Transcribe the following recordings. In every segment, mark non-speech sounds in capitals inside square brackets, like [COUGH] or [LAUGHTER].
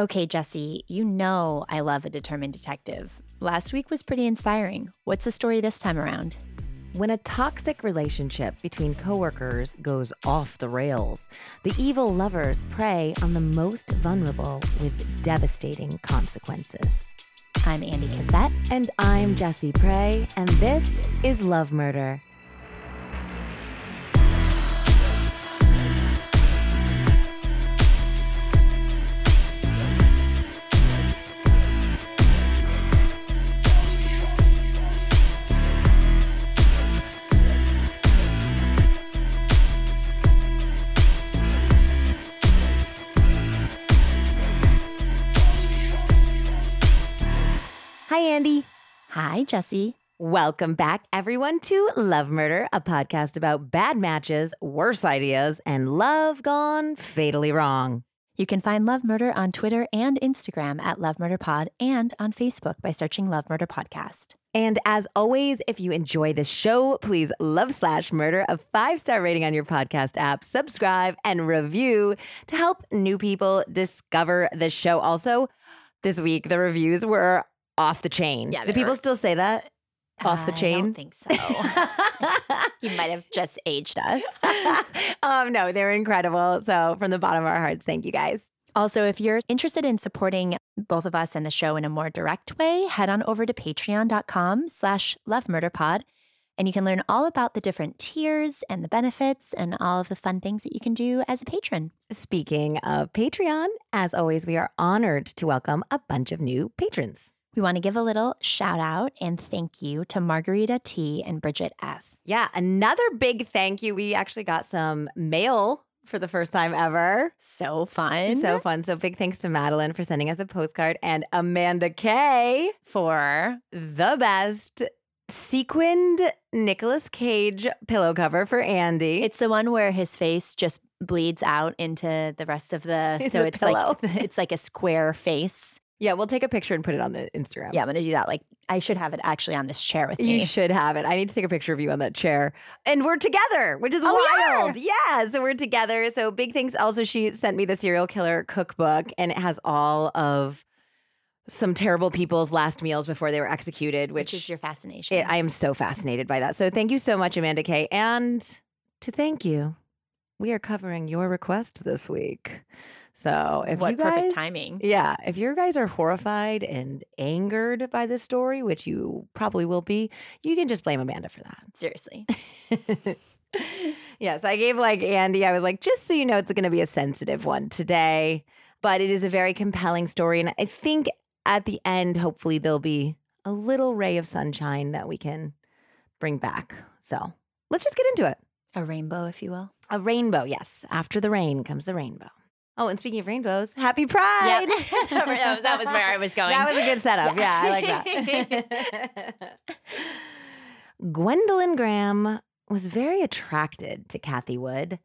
Okay, Jessie, you know I love a determined detective. Last week was pretty inspiring. What's the story this time around? When a toxic relationship between coworkers goes off the rails, the evil lovers prey on the most vulnerable with devastating consequences. I'm Andie Cassette. And I'm Jessie Pray, and this is Love Murder. Hi, Andie. Hi, Jessie. Welcome back, everyone, to Love Murder, a podcast about bad matches, worse ideas, and love gone fatally wrong. You can find Love Murder on Twitter and Instagram at Love Murder Pod and on Facebook by searching Love Murder Podcast. And as always, if you enjoy this show, please love slash murder a five star rating on your podcast app, subscribe and review to help new people discover the show. Also, this week the reviews were off the chain. Yeah, Do people were- still say that? Off the I chain? don't think so. [LAUGHS] you might have just aged us. [LAUGHS] um, no, they were incredible. So, from the bottom of our hearts, thank you guys. Also, if you're interested in supporting both of us and the show in a more direct way, head on over to patreon.com slash lovemurderpod and you can learn all about the different tiers and the benefits and all of the fun things that you can do as a patron. Speaking of Patreon, as always, we are honored to welcome a bunch of new patrons. We want to give a little shout out and thank you to Margarita T and Bridget F. Yeah, another big thank you. We actually got some mail for the first time ever. So fun. So fun. So big thanks to Madeline for sending us a postcard and Amanda K for the best sequined Nicolas Cage pillow cover for Andie. it's the one where his face just bleeds out into the rest of the [LAUGHS] so the it's pillow. like [LAUGHS] it's like a square face. Yeah, we'll take a picture and put it on the Instagram. Yeah, I'm gonna do that. Like I should have it actually on this chair with me. You should have it. I need to take a picture of you on that chair. And we're together, which is Oh, wild. Yeah. So we're together. So big thanks. Also, she sent me the serial killer cookbook, and it has all of some terrible people's last meals before they were executed, which, which is your fascination. it, I am so fascinated by that. So thank you so much, Amanda Kay. And to thank you, we are covering your request this week. So if What you guys, perfect timing. Yeah, if you guys are horrified and angered by this story, which you probably will be, you can just blame Amanda for that. Seriously. [LAUGHS] yes, I gave like Andie, I was like, just so you know, it's going to be a sensitive one today, but it is a very compelling story. And I think at the end, hopefully, there'll be a little ray of sunshine that we can bring back. So let's just get into it. A rainbow, if you will. A rainbow, yes. After the rain comes the rainbow. Oh, and speaking of rainbows, happy Pride. [LAUGHS] that was- that was where I was going. That was a good setup. Yeah, I like that. [LAUGHS] Gwendolyn Graham was very attracted to Cathy Wood.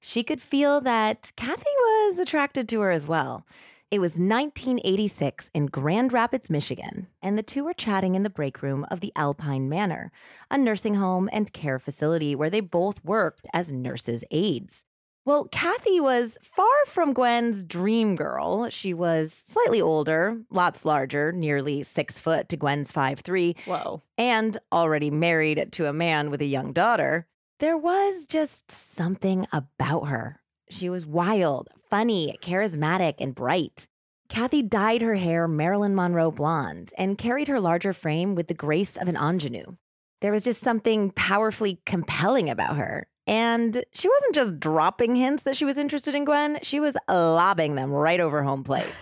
She could feel that Cathy was attracted to her as well. It was 1986 in Grand Rapids, Michigan, and the two were chatting in the break room of the Alpine Manor, a nursing home and care facility where they both worked as nurses' aides. Well, Cathy was far from Gwen's dream girl. She was slightly older, lots larger, nearly six foot to Gwen's five three, Whoa. and already married to a man with a young daughter. There was just something about her. She was wild, funny, charismatic, and bright. Cathy dyed her hair Marilyn Monroe blonde and carried her larger frame with the grace of an ingenue. There was just something powerfully compelling about her. And she wasn't just dropping hints that she was interested in Gwen, she was lobbing them right over home plate. [LAUGHS]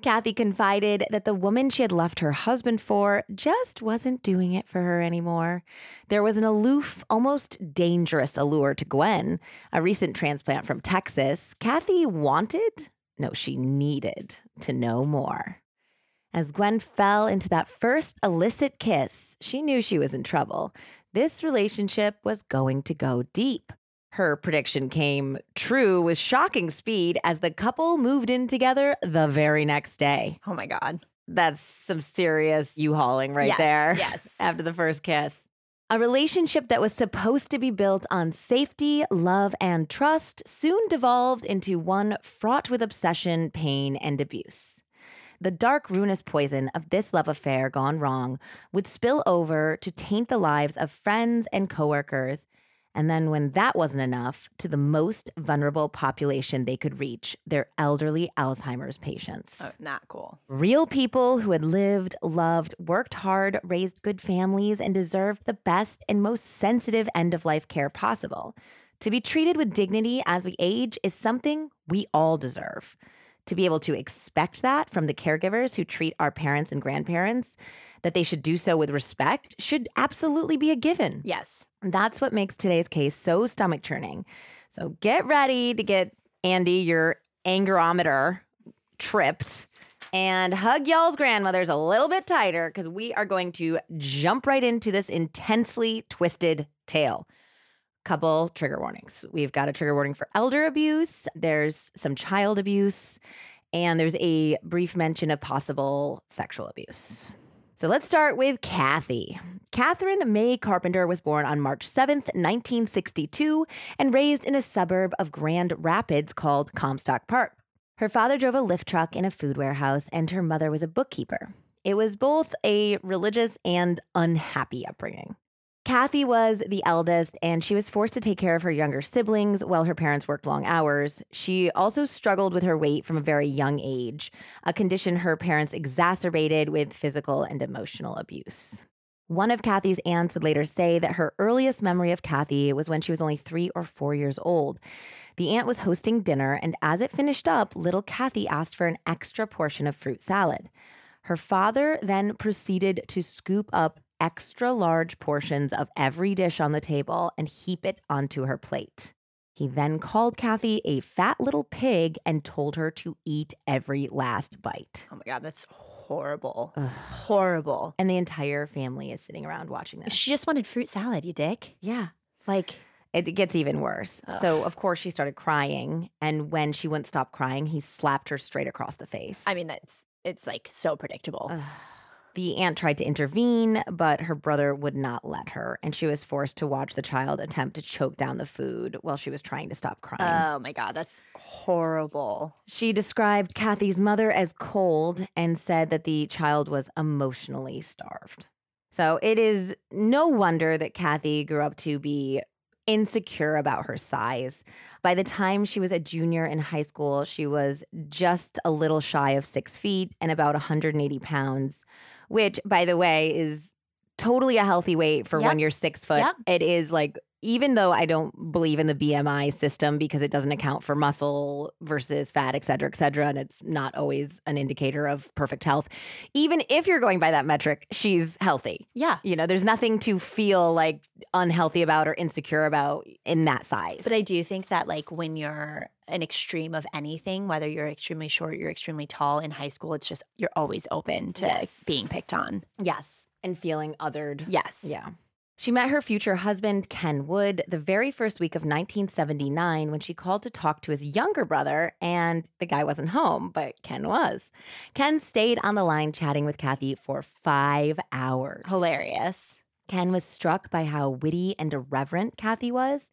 Cathy confided that the woman she had left her husband for just wasn't doing it for her anymore. There was an aloof, almost dangerous allure to Gwen, a recent transplant from Texas. Cathy wanted, no, she needed to know more. As Gwen fell into that first illicit kiss, she knew she was in trouble. This relationship was going to go deep. Her prediction came true with shocking speed as the couple moved in together the very next day. Oh my God. That's some serious U hauling right Yes, there. yes. [LAUGHS] After the first kiss. A relationship that was supposed to be built on safety, love, and trust soon devolved into one fraught with obsession, pain, and abuse. The dark, ruinous poison of this love affair gone wrong would spill over to taint the lives of friends and coworkers and then, when that wasn't enough, to the most vulnerable population they could reach their elderly Alzheimer's patients. Oh, not cool. Real people who had lived, loved, worked hard, raised good families, and deserved the best and most sensitive end of life care possible. To be treated with dignity as we age is something we all deserve. To be able to expect that from the caregivers who treat our parents and grandparents that they should do so with respect should absolutely be a given. Yes. That's what makes today's case so stomach churning. So get ready to get Andie, your angerometer, tripped and hug y'all's grandmothers a little bit tighter because we are going to jump right into this intensely twisted tale. Couple trigger warnings. We've got a trigger warning for elder abuse, there's some child abuse, and there's a brief mention of possible sexual abuse. So let's start with Cathy. Catherine May Carpenter was born on March 7th, 1962, and raised in a suburb of Grand Rapids called Comstock Park. Her father drove a lift truck in a food warehouse, and her mother was a bookkeeper. It was both a religious and unhappy upbringing. Cathy was the eldest, and she was forced to take care of her younger siblings while her parents worked long hours. She also struggled with her weight from a very young age, a condition her parents exacerbated with physical and emotional abuse. One of Cathy's aunts would later say that her earliest memory of Cathy was when she was only three or four years old. The aunt was hosting dinner, and as it finished up, little Cathy asked for an extra portion of fruit salad. Her father then proceeded to scoop up extra large portions of every dish on the table and heap it onto her plate. He then called Cathy a fat little pig and told her to eat every last bite. Oh my God, that's horrible. Ugh. Horrible. And the entire family is sitting around watching this. She just wanted fruit salad, you dick. Yeah. Like, it gets even worse. Ugh. So, of course, she started crying. And when she wouldn't stop crying, he slapped her straight across the face. I mean, that's, it's like so predictable. Ugh. The aunt tried to intervene, but her brother would not let her, and she was forced to watch the child attempt to choke down the food while she was trying to stop crying. Oh my God, that's horrible. She described Cathy's mother as cold and said that the child was emotionally starved. So it is no wonder that Cathy grew up to be insecure about her size. By the time she was a junior in high school, she was just a little shy of six feet and about 180 pounds which, by the way, is totally a healthy weight for yep. when you're six foot. Yep. It is like, even though I don't believe in the BMI system because it doesn't account for muscle versus fat, et cetera, et cetera, and it's not always an indicator of perfect health. Even if you're going by that metric, she's healthy. Yeah. You know, there's nothing to feel like unhealthy about or insecure about in that size. But I do think that, like, when you're an extreme of anything, whether you're extremely short, you're extremely tall in high school, it's just you're always open to yes. being picked on. Yes. And feeling othered. Yes. Yeah. She met her future husband, Ken Wood, the very first week of 1979 when she called to talk to his younger brother, and the guy wasn't home, but Ken was. Ken stayed on the line chatting with Cathy for five hours. Hilarious. Ken was struck by how witty and irreverent Cathy was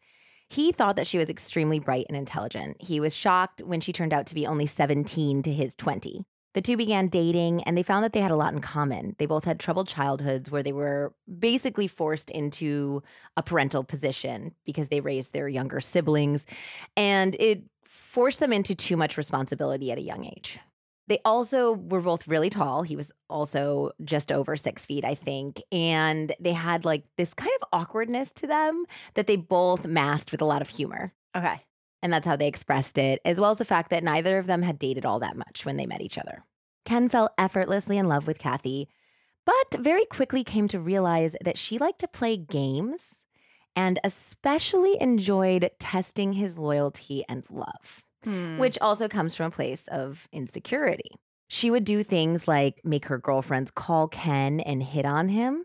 he thought that she was extremely bright and intelligent. He was shocked when she turned out to be only 17 to his 20. The two began dating and they found that they had a lot in common. They both had troubled childhoods where they were basically forced into a parental position because they raised their younger siblings. And it forced them into too much responsibility at a young age. They also were both really tall. He was also just over six feet, I think. And they had like this kind of awkwardness to them that they both masked with a lot of humor. Okay. And that's how they expressed it, as well as the fact that neither of them had dated all that much when they met each other. Ken fell effortlessly in love with Cathy, but very quickly came to realize that she liked to play games and especially enjoyed testing his loyalty and love hmm. which also comes from a place of insecurity. She would do things like make her girlfriends call Ken and hit on him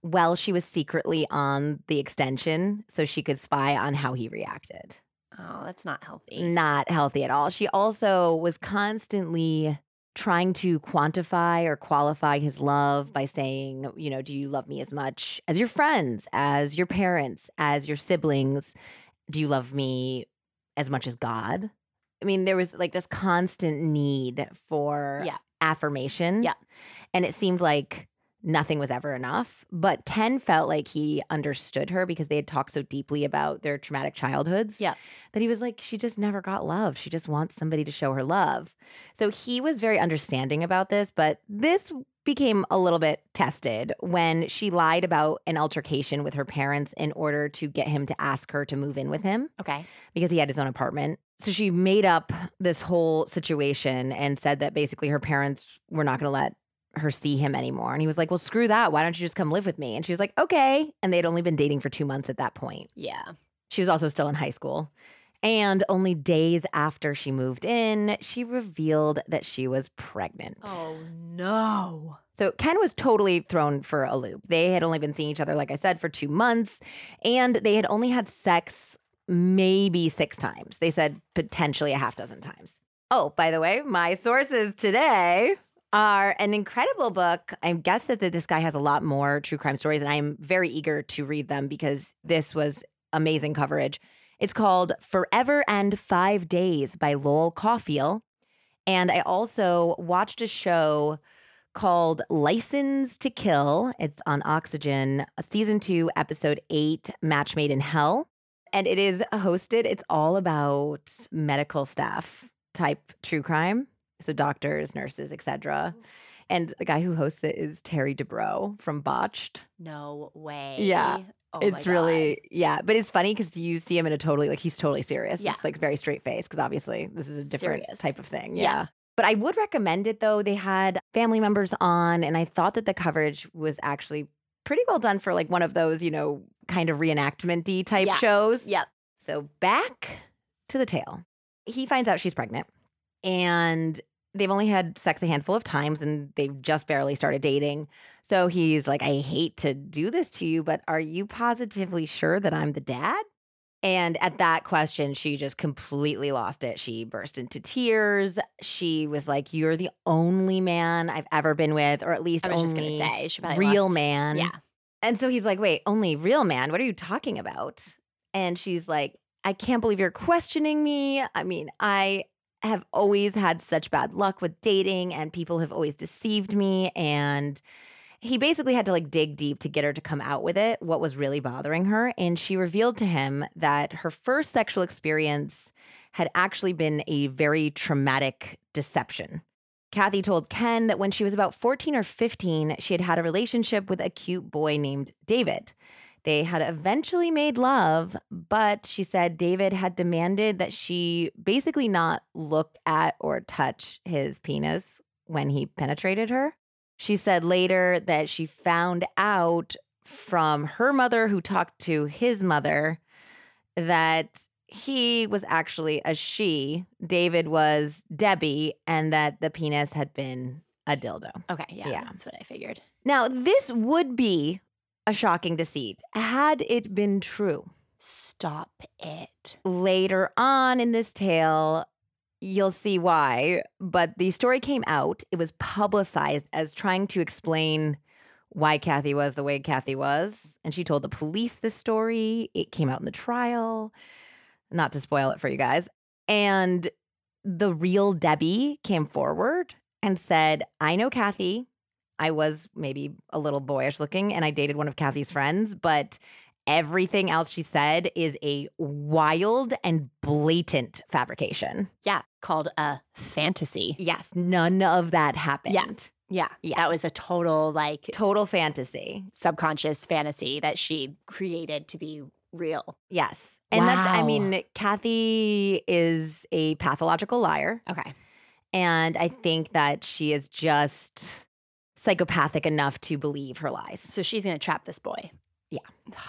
while she was secretly on the extension so she could spy on how he reacted. Oh, that's not healthy. Not healthy at all. She also was constantly trying to quantify or qualify his love by saying, you know, do you love me as much as your friends, as your parents, as your siblings? Do you love me as much as God? I mean, there was like this constant need for Yeah. affirmation. Yeah. And it seemed like nothing was ever enough. But Ken felt like he understood her because they had talked so deeply about their traumatic childhoods. Yeah. That he was like, she just never got love. She just wants somebody to show her love. So he was very understanding about this. But this became a little bit tested when she lied about an altercation with her parents in order to get him to ask her to move in with him Okay. because he had his own apartment. So she made up this whole situation and said that basically her parents were not going to let her see him anymore. And he was like, Well, screw that. Why don't you just come live with me? And she was like, Okay. And they'd only been dating for two months at that point. Yeah. She was also still in high school. And only days after she moved in, she revealed that she was pregnant. Oh no. So Ken was totally thrown for a loop. They had only been seeing each other, like I said, for two months, and they had only had sex maybe six times. They said potentially a half dozen times. Oh, by the way, my sources today are an incredible book. I guess that that this guy has a lot more true crime stories, and I'm very eager to read them because this was amazing coverage. It's called Forever and Five Days by Lowell Cauffiel. And I also watched a show called License to Kill. It's on Oxygen, season two, episode eight, Match Made in Hell. And it is hosted, it's all about medical staff type true crime. So doctors, nurses, etc. Mm. And the guy who hosts it is Terry Dubrow from Botched. No way. Yeah. Oh it's really yeah, but it's funny because you see him in a totally like he's totally serious. Yeah. It's like very straight face because obviously this is a different Serious. type of thing. Yeah. Yeah. But I would recommend it though. They had family members on, and I thought that the coverage was actually pretty well done for like one of those, you know, kind of reenactment y type Yeah. shows. Yep. So back to the tale. He finds out she's pregnant and they've only had sex a handful of times and they've just barely started dating. So he's like, I hate to do this to you, but are you positively sure that I'm the dad? And at that question, she just completely lost it. She burst into tears. She was like, You're the only man I've ever been with, or at least I was just gonna only say she probably real lost- man. Yeah. And so he's like, wait, only real man? What are you talking about? And she's like, I can't believe you're questioning me. I mean, I have always had such bad luck with dating, and people have always deceived me. And he basically had to like dig deep to get her to come out with it, what was really bothering her. And she revealed to him that her first sexual experience had actually been a very traumatic deception. Cathy told Ken that when she was about 14 or 15, she had had a relationship with a cute boy named David. They had eventually made love, but she said David had demanded that she basically not look at or touch his penis when he penetrated her. She said later that she found out from her mother, who talked to his mother, that he was actually a she, David was Debbie, and that the penis had been a dildo. Okay. Yeah, Yeah. That's what I figured. Now, this would be a shocking deceit had it been true. Stop it. Later on in this tale, you'll see why, but the story came out. It was publicized as trying to explain why Cathy was the way Cathy was. And she told the police this story. It came out in the trial. Not to spoil it for you guys. And the real Debbie came forward and said, I know Cathy. I was maybe a little boyish looking and I dated one of Cathy's friends, but everything else she said is a wild and blatant fabrication. Yeah. Called a fantasy. Yes, none of that happened. Yeah. Yeah. That was a total like Total fantasy. subconscious fantasy that she created to be real. Yes. And that's, I mean, Cathy is a pathological liar. Okay. And I think that she is just psychopathic enough to believe her lies. So she's gonna trap this boy. Yeah. [SIGHS]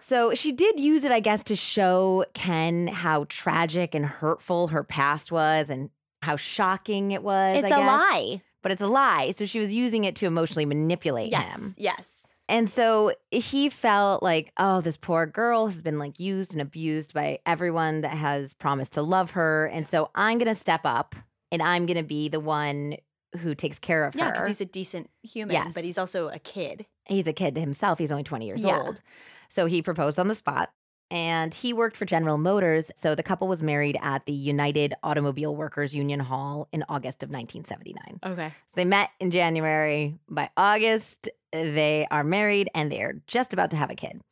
So she did use it, I guess, to show Ken how tragic and hurtful her past was and how shocking it was. It's I a guess. lie. But it's a lie. So she was using it to emotionally manipulate Yes. him. Yes. And so he felt like, oh, this poor girl has been like used and abused by everyone that has promised to love her. And so I'm going to step up and I'm going to be the one who takes care of Yeah, her. because he's a decent human, Yes. but he's also a kid. he's a kid himself. He's only 20 years Yeah. old. So he proposed on the spot. And he worked for General Motors. So the couple was married at the United Automobile Workers Union Hall in August of 1979. Okay. So they met in January. By August, they are married and they are just about to have a kid.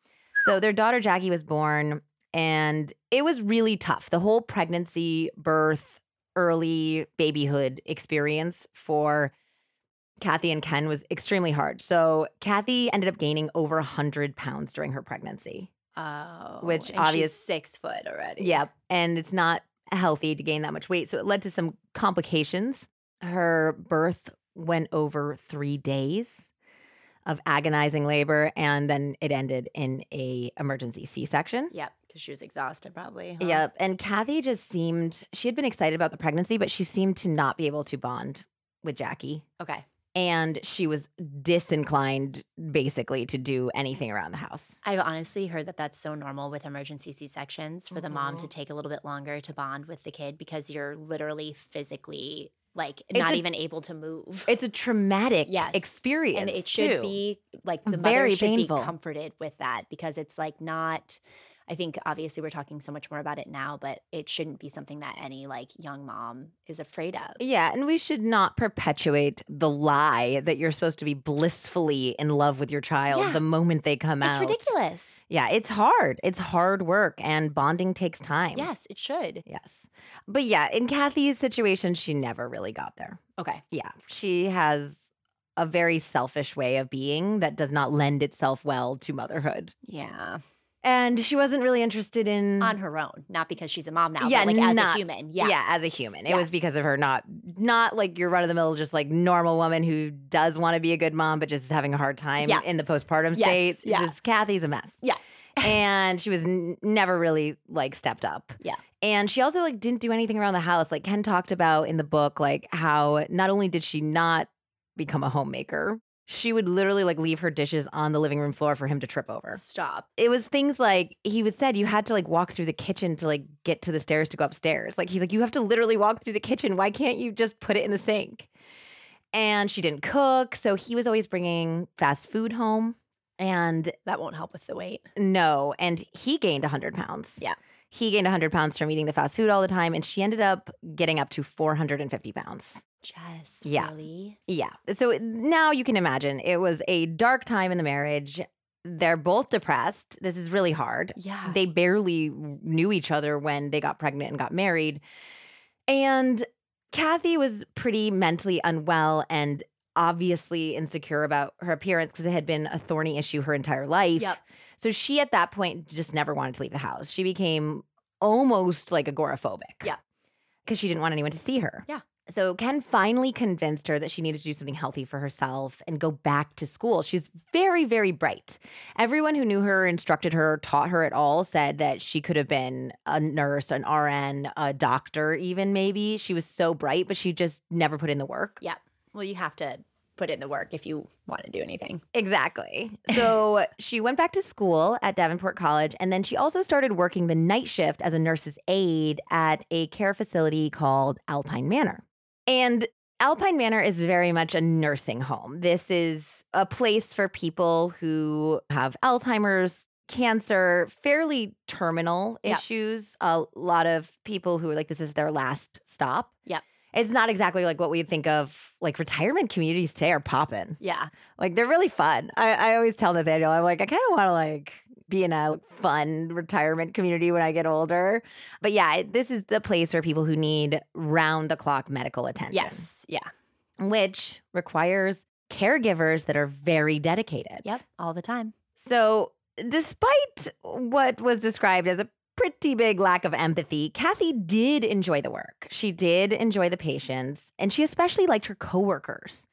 So their daughter Jackie was born, and it was really tough. The whole pregnancy, birth, early babyhood experience for Cathy and Ken was extremely hard. So Cathy ended up gaining over 100 pounds during her pregnancy. Oh, Which and obvious- six foot already. Yep. And it's not healthy to gain that much weight. So it led to some complications. Her birth went over three days of agonizing labor, and then it ended in a emergency C-section. Yep. Because she was exhausted, probably. huh? Yep. And Cathy just seemed she had been excited about the pregnancy, but she seemed to not be able to bond with Jackie. Okay. And she was disinclined basically to do anything around the house. I've honestly heard that that's so normal with emergency C sections for the mom to Mhm. take a little bit longer to bond with the kid because you're literally physically like It's not a- even able to move. It's a traumatic Yes. experience. and it should too. be like the Very mother should painful. be comforted with that because it's like not I think obviously we're talking so much more about it now, but it shouldn't be something that any like young mom is afraid of. Yeah, and we should not perpetuate the lie that you're supposed to be blissfully in love with your child Yeah. the moment they come It's out. It's ridiculous. Yeah, it's hard. It's hard work and bonding takes time. Yes, it should. Yes. But yeah, in Cathy's situation, she never really got there. Okay. Yeah, she has a very selfish way of being that does not lend itself well to motherhood. Yeah. And she wasn't really interested in On her own, not because she's a mom now, Yeah, but like as not- a human. Yeah. as a human. It was because of her not not like your run of the mill just like normal woman who does want to be a good mom but just is having a hard time Yeah. in the postpartum Yes, state. yeah. Just Cathy's a mess. Yeah. [LAUGHS] and she was n- never really like stepped up. Yeah. And she also like didn't do anything around the house. Like Ken talked about in the book like how not only did she not become a homemaker, she would literally like leave her dishes on the living room floor for him to trip over Stop. it was things like he was said you had to like walk through the kitchen to like get to the stairs to go upstairs. Like he's like you have to literally walk through the kitchen. Why can't you just put it in the sink? And she didn't cook, so he was always bringing fast food home. And That won't help with the weight. no, and he gained 100 pounds. Yeah. He gained 100 pounds from eating the fast food all the time, and she ended up getting up to 450 pounds. Jess, Yeah. really? Yeah. So now you can imagine it was a dark time in the marriage. They're both depressed. This is really hard. Yeah. They barely knew each other when they got pregnant and got married. And Cathy was pretty mentally unwell and obviously insecure about her appearance because it had been a thorny issue her entire life. Yep. So she, at that point, just never wanted to leave the house. She became almost like agoraphobic. Yeah. Because she didn't want anyone to see her. Yeah. So Ken finally convinced her that she needed to do something healthy for herself and go back to school. She's very, very bright. Everyone who knew her, instructed her, taught her at all said that she could have been a nurse, an RN, a doctor, even maybe. She was so bright, but she just never put in the work. Yeah. Well, you have to put in the work if you want to do anything. Exactly. So [LAUGHS] she went back to school at Davenport College, and then she also started working the night shift as a nurse's aide at a care facility called Alpine Manor. And Alpine Manor is very much a nursing home. This is a place for people who have Alzheimer's, cancer, fairly terminal issues. A lot of people who are like, this is their last stop. Yep. It's not exactly like what we'd think of like retirement communities today are popping. Yeah. Like they're really fun. I, I always tell Nathaniel, I'm like, I kind of want to like be in a fun retirement community when I get older. But yeah, this is the place for people who need round the clock medical attention. Yes. Yeah. Which requires caregivers that are very dedicated. Yep. All the time. So, despite what was described as a pretty big lack of empathy, Cathy did enjoy the work. She did enjoy the patients, and she especially liked her coworkers.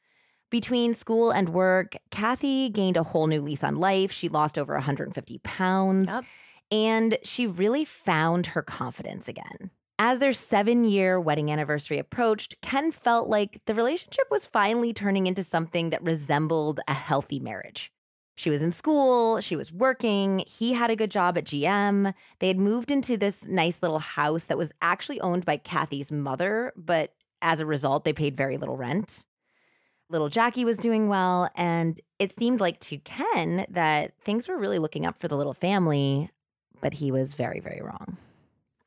Between school and work, Cathy gained a whole new lease on life. She lost over 150 pounds, Yep. and she really found her confidence again. As their seven year wedding anniversary approached, Ken felt like the relationship was finally turning into something that resembled a healthy marriage. She was in school, she was working, he had a good job at GM. They had moved into this nice little house that was actually owned by Cathy's mother, but as a result, they paid very little rent. Little Jackie was doing well, and it seemed like to Ken that things were really looking up for the little family, but he was very, very wrong.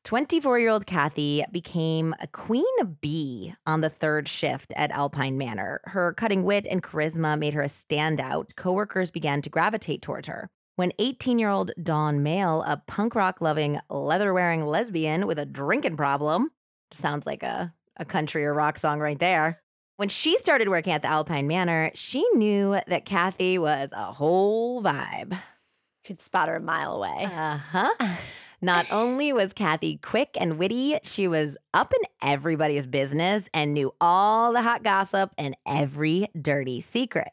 24 year old Cathy became a queen bee on the third shift at Alpine Manor. Her cutting wit and charisma made her a standout. Coworkers began to gravitate towards her. When 18 year old Dawn Mail, a punk rock loving, leather wearing lesbian with a drinking problem, sounds like a, a country or rock song right there. When she started working at the Alpine Manor, she knew that Cathy was a whole vibe. Could spot her a mile away. Uh huh. Not only was Cathy quick and witty, she was up in everybody's business and knew all the hot gossip and every dirty secret.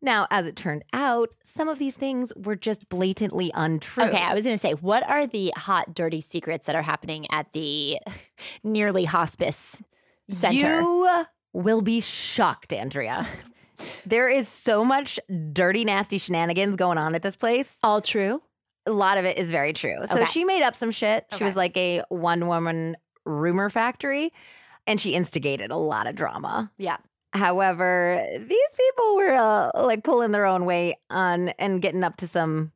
Now, as it turned out, some of these things were just blatantly untrue. Okay, I was going to say, what are the hot, dirty secrets that are happening at the [LAUGHS] nearly hospice center? You will be shocked, Andrea. there is so much dirty, nasty shenanigans going on at this place. All true. A lot of it is very true. So Okay. she made up some shit. She was like a one woman rumor factory and she instigated a lot of drama. Yeah. However, these people were uh, like pulling their own weight on and getting up to some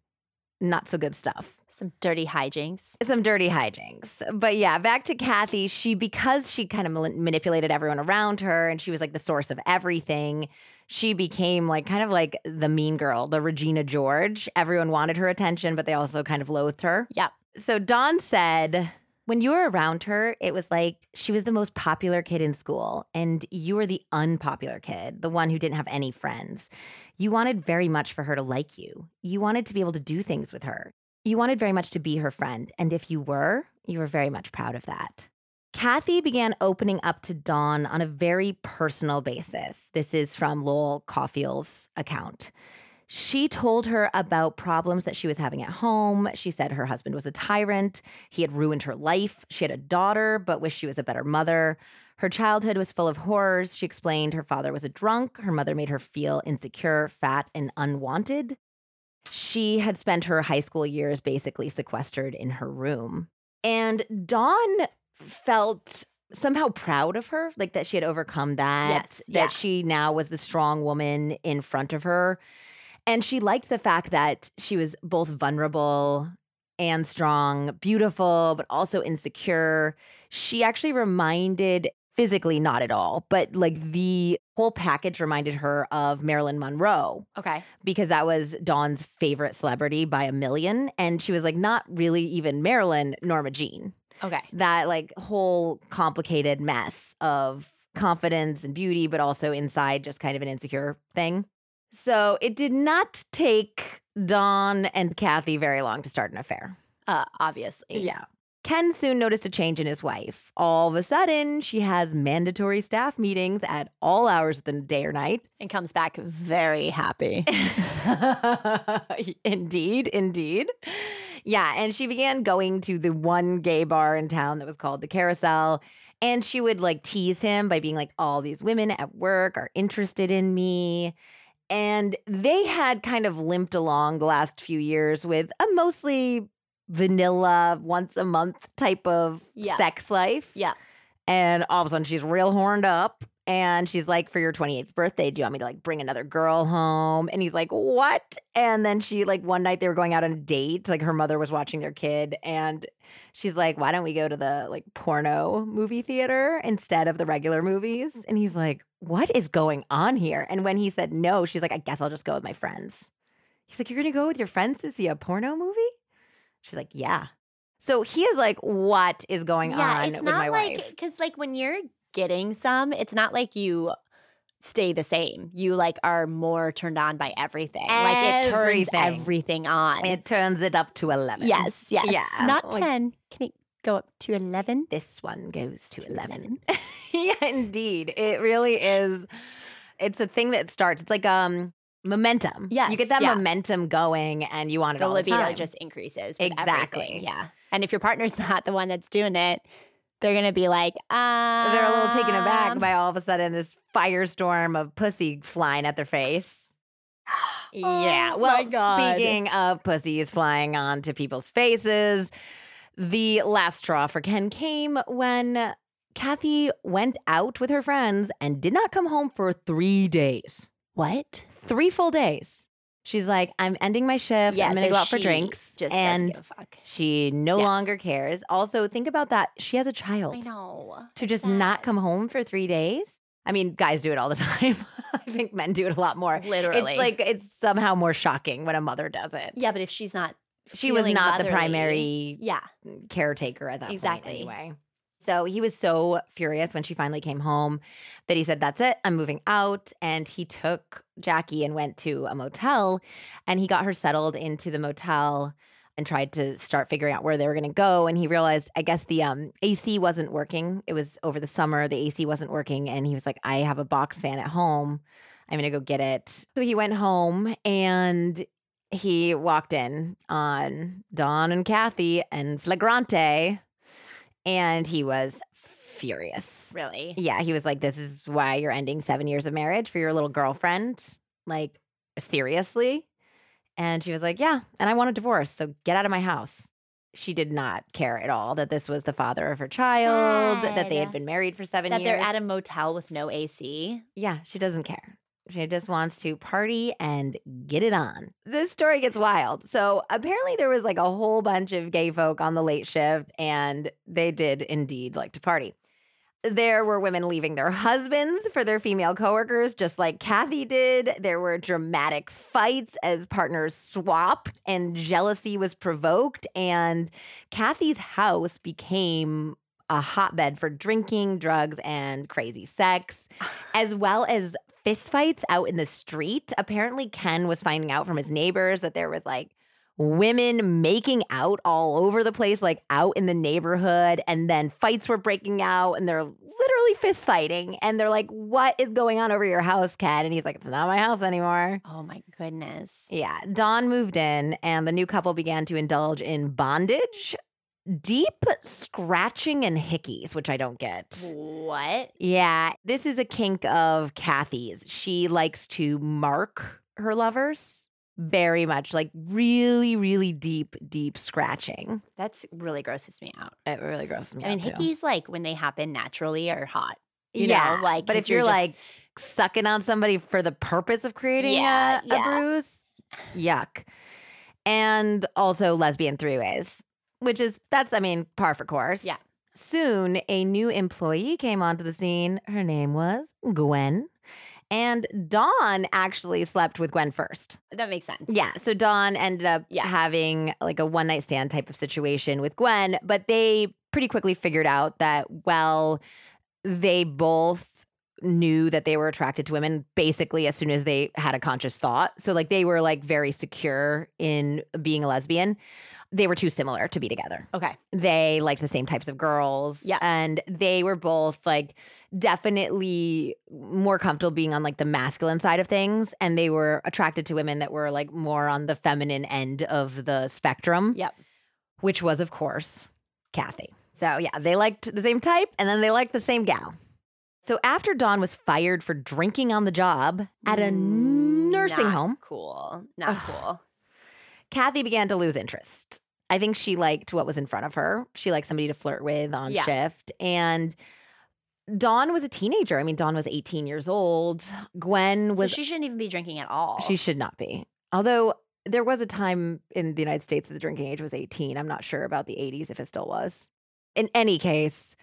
not so good stuff. Some dirty hijinks. Some dirty hijinks. But yeah, back to Cathy. She, because she kind of manipulated everyone around her and she was like the source of everything, she became like kind of like the mean girl, the Regina George. Everyone wanted her attention, but they also kind of loathed her. Yep. So Dawn said, when you were around her, it was like she was the most popular kid in school, and you were the unpopular kid, the one who didn't have any friends. You wanted very much for her to like you. You wanted to be able to do things with her. You wanted very much to be her friend. And if you were, you were very much proud of that. Cathy began opening up to Dawn on a very personal basis. This is from Lowell Cauffiel's account. She told her about problems that she was having at home. She said her husband was a tyrant. He had ruined her life. She had a daughter, but wished she was a better mother. Her childhood was full of horrors. She explained her father was a drunk. Her mother made her feel insecure, fat, and unwanted. She had spent her high school years basically sequestered in her room. And Dawn felt somehow proud of her, like that she had overcome that, Yes, that yeah. she now was the strong woman in front of her. And she liked the fact that she was both vulnerable and strong, beautiful, but also insecure. She actually reminded, physically not at all, but like the whole package reminded her of Marilyn Monroe Okay. because that was Dawn's favorite celebrity by a million. And she was like, not really even Marilyn, Norma Jean. Okay. That like whole complicated mess of confidence and beauty, but also inside just kind of an insecure thing. So it did not take Dawn and Cathy very long to start an affair. Uh, obviously. Yeah. Ken soon noticed a change in his wife. All of a sudden, she has mandatory staff meetings at all hours of the day or night. And comes back very happy. [LAUGHS] indeed, indeed. Yeah, and she began going to the one gay bar in town that was called the Carousel. And she would like tease him by being like, all these women at work are interested in me. And they had kind of limped along the last few years with a mostly vanilla, once a month type of Yeah. sex life. Yeah. And all of a sudden she's real horned up. And she's like, for your 28th birthday, do you want me to like bring another girl home? And he's like, what? And then she, like, one night they were going out on a date. Like, her mother was watching their kid. And she's like, why don't we go to the like porno movie theater instead of the regular movies? And he's like, what is going on here? And when he said no, she's like, I guess I'll just go with my friends. He's like, you're going to go with your friends to see a porno movie? She's like, yeah. So he is like, what is going yeah, on it's with not my like because like when you're getting some, it's not like you stay the same. You like are more turned on by everything. Like it turns Everything. everything on. It turns it up to 11. yes, yes. Yeah, Not like- ten. Can it go up to eleven? This one goes to, To 11. [LAUGHS] yeah, indeed. It really is. It's a thing that starts. It's like um momentum. Yeah, You get that yeah. momentum going and you want it The all libido the time. just increases. Exactly. everything, Yeah. And if your partner's [LAUGHS] not the one that's doing it, they're gonna be like, um, They're a little taken aback by all of a sudden this firestorm of pussy flying at their face. [GASPS] yeah. Oh Well, speaking of pussies flying onto people's faces, the last straw for Ken came when Cathy went out with her friends and did not come home for three days. What? Three full days. She's like, I'm ending my shift. I'm going to go out for drinks. Just and doesn't give a fuck. she no Yeah. longer cares. Also, think about that. She has a child. I know. To just not come home for three days? I mean, guys do it all the [LAUGHS] time. I think men do it a lot more. Literally. It's like, it's somehow more shocking when a mother does it. yeah, but if she's not, She was not the primary Yeah, caretaker at that Exactly. point anyway. So he was so furious when she finally came home that he said, That's it, I'm moving out. And he took Jackie and went to a motel and he got her settled into the motel and tried to start figuring out where they were going to go. And he realized, I guess the um, AC wasn't working. It was over the summer, the AC wasn't working. And he was like, I have a box fan at home. I'm going to go get it. So he went home and he walked in on Dawn and Cathy and Flagrante, and he was furious. really. Yeah, he was like, This is why you're ending seven years of marriage for your little girlfriend. Like, seriously? And she was like, Yeah, and I want a divorce, so get out of my house. She did not care at all that this was the father of her child, that they had been married for seven That years. they're at a motel with no AC. Yeah, she doesn't care. She just wants to party and get it on. This story gets wild. So, apparently, there was like a whole bunch of gay folk on the late shift, and they did indeed like to party. There were women leaving their husbands for their female coworkers, just like Cathy did. There were dramatic fights as partners swapped and jealousy was provoked. And Cathy's house became a hotbed for drinking, drugs, and crazy sex, [SIGHS] as well as fistfights out in the street. Apparently, Ken was finding out from his neighbors that there was like women making out all over the place, like out in the neighborhood, and then fights were breaking out, and they're literally fist fighting. And they're like, What is going on over your house, Ken? And he's like, It's not my house anymore. Oh my goodness. Yeah. Dawn moved in, and the new couple began to indulge in bondage, deep scratching, and hickeys, which I don't get. What? Yeah. This is a kink of Cathy's. She likes to mark her lovers very much, like really, really deep, deep scratching. That's really grosses me out. It really grosses me out. I mean, out. too. hickeys like when they happen naturally are hot. You yeah, know, like but if you're, just- like sucking on somebody for the purpose of creating Yeah, a, a yeah. bruise, yuck. And also lesbian three ways, which is that's I mean par for course. Yeah. Soon a new employee came onto the scene. Her name was Gwen. And Dawn actually slept with Gwen first. that makes sense. Yeah. So Dawn ended up Yeah. having like a one night stand type of situation with Gwen, but they pretty quickly figured out that, well, they both knew that they were attracted to women basically as soon as they had a conscious thought. So, like, they were like very secure in being a lesbian. They were too similar to be together Okay. they liked the same types of girls. Yeah. And they were both like definitely more comfortable being on like the masculine side of things. And they were attracted to women that were like more on the feminine end of the spectrum. Yep. Which was, of course, Cathy. So yeah, they liked the same type and then they liked the same gal. So after Dawn was fired for drinking on the job at a mm, nursing Not home, Cool. Not Ugh. cool. Cathy began to lose interest. I think she liked what was in front of her. She liked somebody to flirt with on Yeah. shift. And Dawn was a teenager. I mean, Dawn was 18 years old. Gwen was. So she shouldn't even be drinking at all. she should not be. Although there was a time in the United States that the drinking age was 18. I'm not sure about the 80s if it still was. In any case,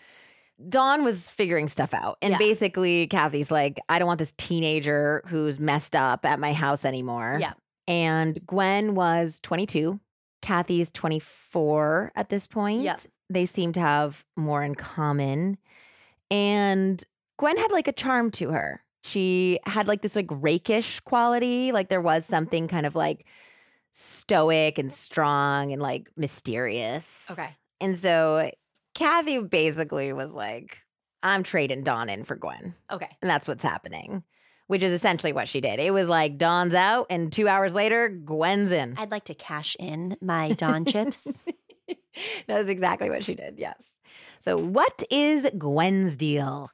Dawn was figuring stuff out. And Yeah. basically, Cathy's like, I don't want this teenager who's messed up at my house anymore. Yeah. And Gwen was 22. Cathy's 24 at this point. Yep. They seem to have more in common. And Gwen had like a charm to her. She had like this like rakish quality. Like there was something kind of like stoic and strong and like mysterious. Okay. And so Cathy basically was like, I'm trading Dawn in for Gwen. Okay. And that's what's happening, which is essentially what she did. It was like Dawn's out, and two hours later, Gwen's in. I'd like to cash in my [LAUGHS] Dawn chips. that was exactly what she did, yes. So, what is Gwen's deal?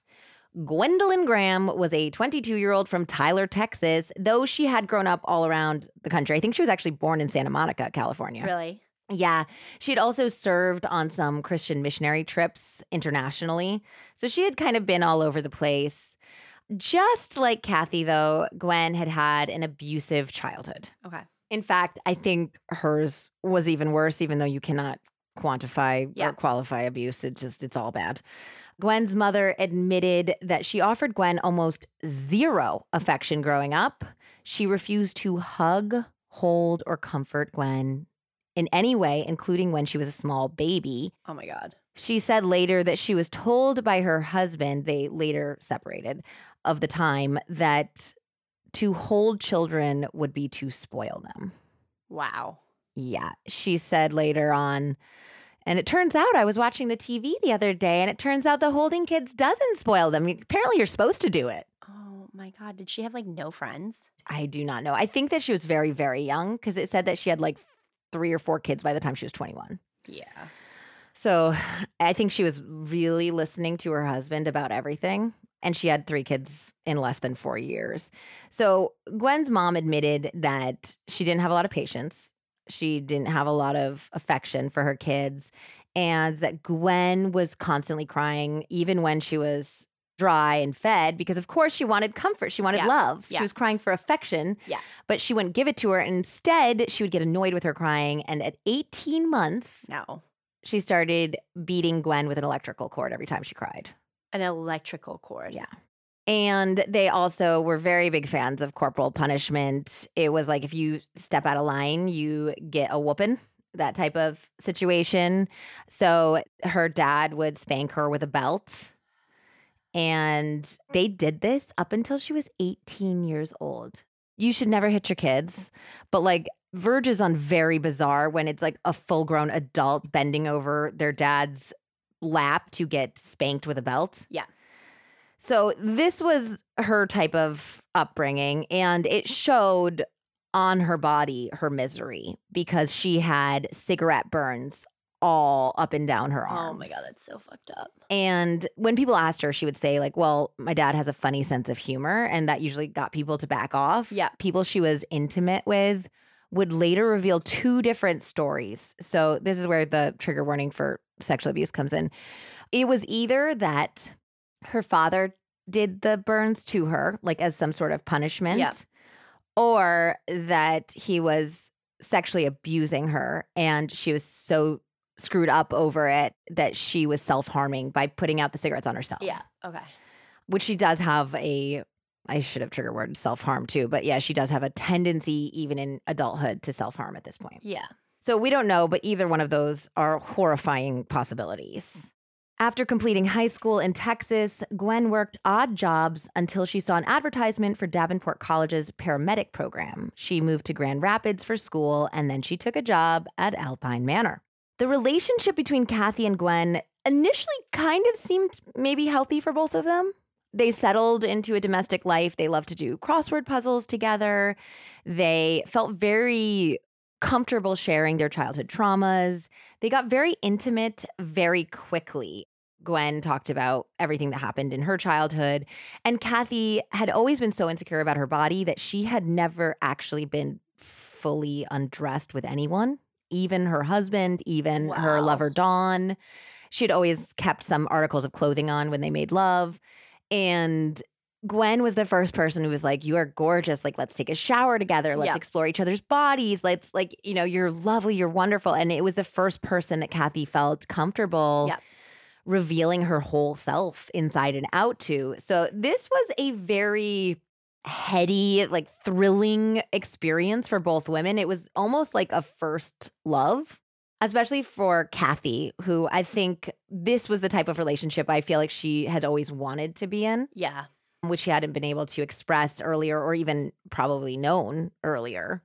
Gwendolyn Graham was a 22 year old from Tyler, Texas, though she had grown up all around the country. I think she was actually born in Santa Monica, California. Really? Yeah. She had also served on some Christian missionary trips internationally. So she had kind of been all over the place. Just like Cathy, though, Gwen had had an abusive childhood. Okay. In fact, I think hers was even worse, even though you cannot quantify Yeah. or qualify abuse. It just, it's all bad. Gwen's mother admitted that she offered Gwen almost zero affection growing up. She refused to hug, hold, or comfort Gwen in any way, including when she was a small baby. Oh my God. She said later that she was told by her husband, they later separated, of the time that to hold children would be to spoil them. Wow. Yeah. She said later on, and it turns out I was watching the TV the other day, and it turns out the holding kids doesn't spoil them. Apparently, you're supposed to do it. Oh my God. Did she have like no friends? I do not know. I think that she was very, very young because it said that she had like three or four kids by the time she was 21. Yeah. So I think she was really listening to her husband about everything. And she had three kids in less than four years. So Gwen's mom admitted that she didn't have a lot of patience. She didn't have a lot of affection for her kids. And that Gwen was constantly crying, even when she was dry and fed, because of course she wanted comfort. She wanted Yeah. love. Yeah. She was crying for affection. Yeah. But she wouldn't give it to her. And instead, she would get annoyed with her crying. And at 18 months, No. she started beating Gwen with an electrical cord every time she cried. An electrical cord. Yeah. And they also were very big fans of corporal punishment. It was like if you step out of line, you get a whooping, that type of situation. So her dad would spank her with a belt. And they did this up until she was 18 years old. You should never hit your kids, but like verges on very bizarre when it's like a full grown adult bending over their dad's lap to get spanked with a belt. Yeah. So this was her type of upbringing, and it showed on her body her misery because she had cigarette burns all up and down her arms. Oh my God. That's so fucked up. And when people asked her, she would say, like, well, my dad has a funny sense of humor. And that usually got people to back off. Yeah. People she was intimate with would later reveal two different stories. So this is where the trigger warning for sexual abuse comes in. It was either that her father did the burns to her, like as some sort of punishment, Yeah. or that he was sexually abusing her and she was so screwed up over it that she was self-harming by putting out the cigarettes on herself. Yeah. Okay. Which she does have a I should have trigger word self-harm too, but yeah, she does have a tendency even in adulthood to self-harm at this point. Yeah. So we don't know, but either one of those are horrifying possibilities. After completing high school in Texas, Gwen worked odd jobs until she saw an advertisement for Davenport College's paramedic program. She moved to Grand Rapids for school, and then she took a job at Alpine Manor. The relationship between Cathy and Gwen initially kind of seemed maybe healthy for both of them. They settled into a domestic life. They loved to do crossword puzzles together. They felt very comfortable sharing their childhood traumas. They got very intimate very quickly. Gwen talked about everything that happened in her childhood. And Cathy had always been so insecure about her body that she had never actually been fully undressed with anyone, even her husband, even her lover, Dawn. She'd always kept some articles of clothing on when they made love. And Gwen was the first person who was like, You are gorgeous. Like, let's take a shower together. Let's Yeah. explore each other's bodies. Let's, like, you know, you're lovely. You're wonderful. And it was the first person that Cathy felt comfortable Yeah. revealing her whole self inside and out to. So, this was a very heady, like thrilling experience for both women. It was almost like a first love. Especially for Cathy, who I think this was the type of relationship I feel like she had always wanted to be in Yeah. which she hadn't been able to express earlier or even probably known earlier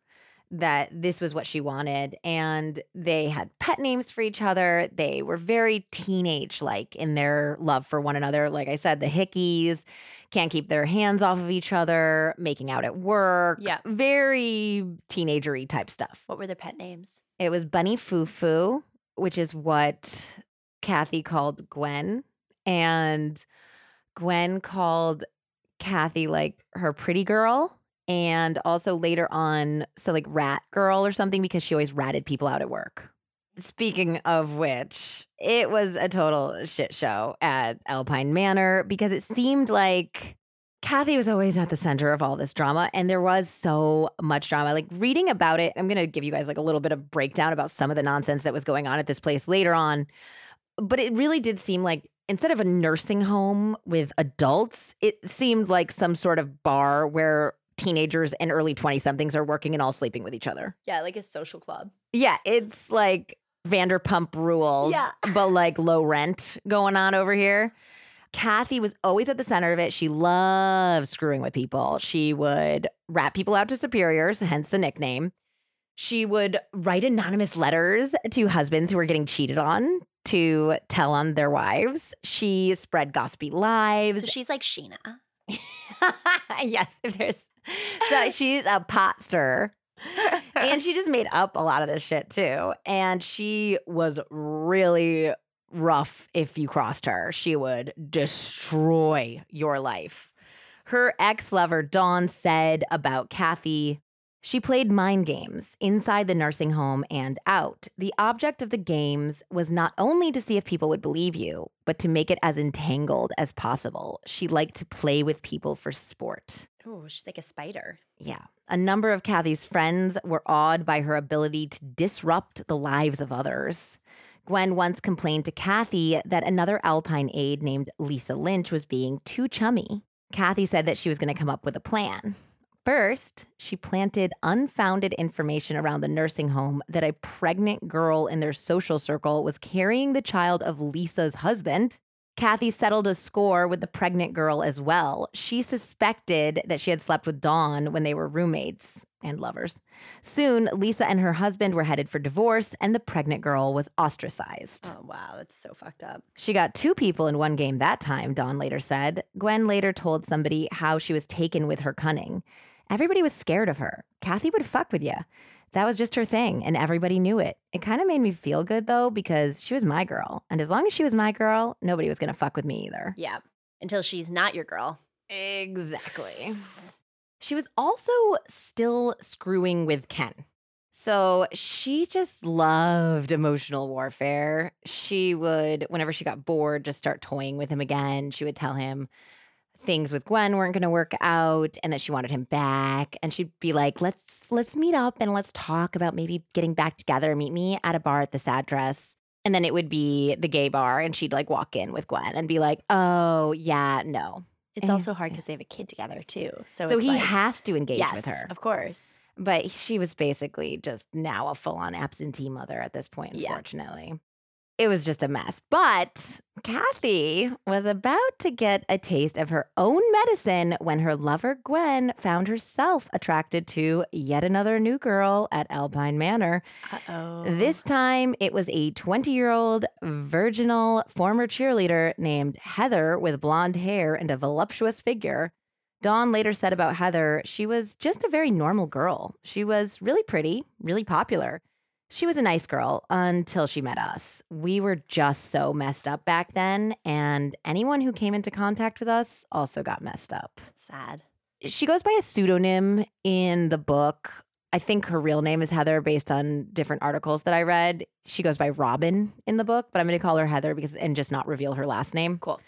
that this was what she wanted and they had pet names for each other they were very teenage like in their love for one another like i said the hickeys can't keep their hands off of each other making out at work Yeah. very teenagery type stuff What were their pet names? It was bunny foo which is what cathy called gwen and Gwen called Cathy like her pretty girl and also later on so like rat girl or something because she always ratted people out at work. Speaking of which, it was a total shit show at Alpine Manor because it seemed like Cathy was always at the center of all this drama, and there was so much drama. Like reading about it, I'm going to give you guys like a little bit of breakdown about some of the nonsense that was going on at this place later on. But it really did seem like instead of a nursing home with adults, it seemed like some sort of bar where teenagers and early 20 somethings are working and all sleeping with each other. Yeah, like a social club. Yeah, it's like Vanderpump rules, Yeah. but like low rent going on over here. Cathy was always at the center of it. She loved screwing with people. She would rat people out to superiors, hence the nickname. She would write anonymous letters to husbands who were getting cheated on to tell on their wives. She spread gossipy lies. So she's like Scheana. [LAUGHS] yes, if there's so she's a pot stirrer. and she just made up a lot of this shit too. And she was really rough if you crossed her. She would destroy your life. Her ex lover, Dawn, said about Cathy she played mind games inside the nursing home and out. The object of the games was not only to see if people would believe you, but to make it as entangled as possible. She liked to play with people for sport. Oh, she's like a spider. Yeah. A number of Cathy's friends were awed by her ability to disrupt the lives of others. Gwen once complained to Cathy that another Alpine aide named Lisa Lynch was being too chummy. Cathy said that she was going to come up with a plan. First, she planted unfounded information around the nursing home that a pregnant girl in their social circle was carrying the child of Lisa's husband. Cathy settled a score with the pregnant girl as well. She suspected that she had slept with Dawn when they were roommates and lovers. Soon, Lisa and her husband were headed for divorce, and the pregnant girl was ostracized. Oh, wow. That's so fucked up. She got two people in one game that time, Dawn later said. Gwen later told somebody how she was taken with her cunning. Everybody was scared of her. Cathy would fuck with you. That was just her thing, and everybody knew it. It kind of made me feel good though, because she was my girl. And as long as she was my girl, nobody was gonna fuck with me either. Yeah. Until she's not your girl. Exactly. She was also still screwing with Ken. So she just loved emotional warfare. She would, whenever she got bored, just start toying with him again. She would tell him things with Gwen weren't going to work out and that she wanted him back and she'd be like let's let's meet up and let's talk about maybe getting back together meet me at a bar at this address and then it would be the gay bar and she'd like walk in with Gwen and be like oh yeah no It's Eh, also hard because they have a kid together too. So, so he like, has to engage yes, with her Of course. but she was basically just now a full-on absentee mother at this point Yeah. It was just a mess but cathy was about to get a taste of her own medicine when her lover gwen found herself attracted to yet another new girl at alpine manor Uh oh. this time it was a 20 year old virginal former cheerleader named Heather with blonde hair and a voluptuous figure. Dawn later said about Heather, she was just a very normal girl. She was really pretty, really popular. She was a nice girl until she met us. We were just so messed up back then, and anyone who came into contact with us also got messed up sad. she goes by a pseudonym in the book. I think her real name is Heather based on different articles that I read. She goes by Robin in the book, but I'm going to call her Heather because and just not reveal her last name. Cool.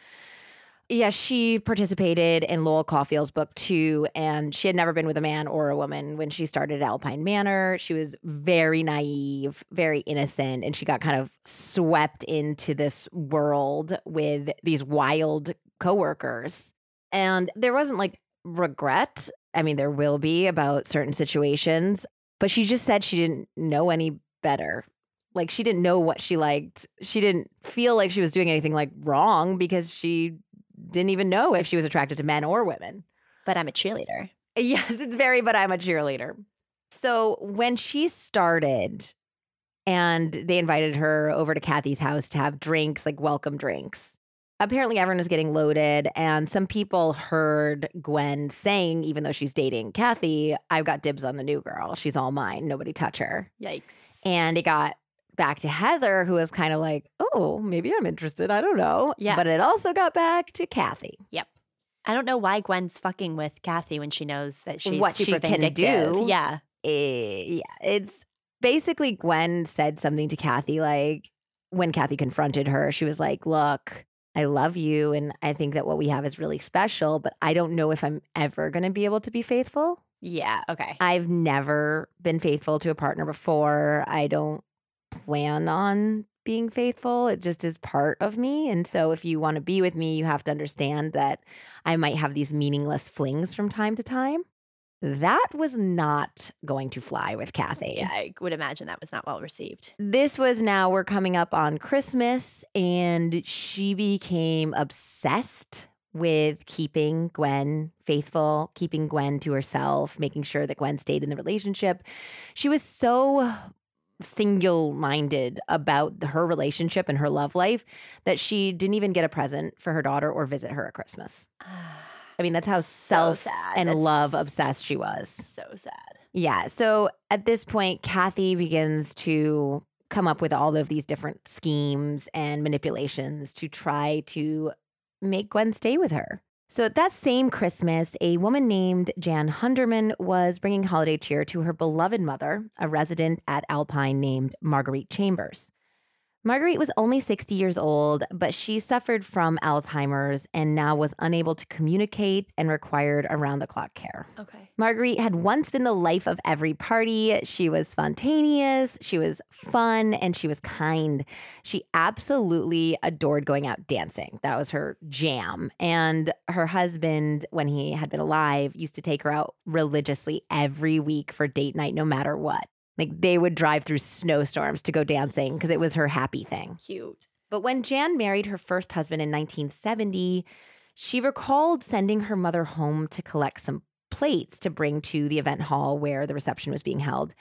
Yeah, she participated in Lowell Cauffiel's book too, and she had never been with a man or a woman when she started Alpine Manor. She was very naive, very innocent, and she got kind of swept into this world with these wild coworkers. And there wasn't like regret. I mean, there will be about certain situations, but she just said she didn't know any better. Like she didn't know what she liked. She didn't feel like she was doing anything like wrong because she didn't even know if she was attracted to men or women. But I'm a cheerleader. Yes, it's very, but I'm a cheerleader. So when she started and they invited her over to Cathy's house to have drinks, like welcome drinks, apparently everyone was getting loaded. And some people heard Gwen saying, even though she's dating Cathy, I've got dibs on the new girl. She's all mine. Nobody touch her. Yikes. And it got back to Heather, who was kind of like, oh, maybe I'm interested. I don't know. Yeah. But it also got back to Cathy. Yep. I don't know why Gwen's fucking with Cathy when she knows that she's What super she can do. Yeah. Eh, yeah, it's basically, Gwen said something to Cathy like, when Cathy confronted her, she was like, Look, I love you. And I think that what we have is really special, but I don't know if I'm ever going to be able to be faithful. Yeah. Okay. I've never been faithful to a partner before. I don't plan on being faithful. It just is part of me. And so if you want to be with me, you have to understand that I might have these meaningless flings from time to time. That was not going to fly with Cathy. Yeah, I would imagine that was not well received. This was now, we're coming up on Christmas, and she became obsessed with keeping Gwen faithful, keeping Gwen to herself, making sure that Gwen stayed in the relationship. She was so single minded about her relationship and her love life that she didn't even get a present for her daughter or visit her at Christmas. [SIGHS] I mean, that's how So self sad. and That's love obsessed she was. So sad. Yeah. So at this point, Cathy begins to come up with all of these different schemes and manipulations to try to make Gwen stay with her. So at that same Christmas, a woman named Jan Hunderman was bringing holiday cheer to her beloved mother, a resident at Alpine named Marguerite Chambers. Marguerite was only 60 years old, but she suffered from Alzheimer's and now was unable to communicate and required around the clock care. Okay. Marguerite had once been the life of every party. She was spontaneous, she was fun, and she was kind. She absolutely adored going out dancing. That was her jam. And her husband, when he had been alive, used to take her out religiously every week for date night, no matter what. Like they would drive through snowstorms to go dancing because it was her happy thing. Cute. But when Jan married her first husband in 1970, she recalled sending her mother home to collect some plates to bring to the event hall where the reception was being held.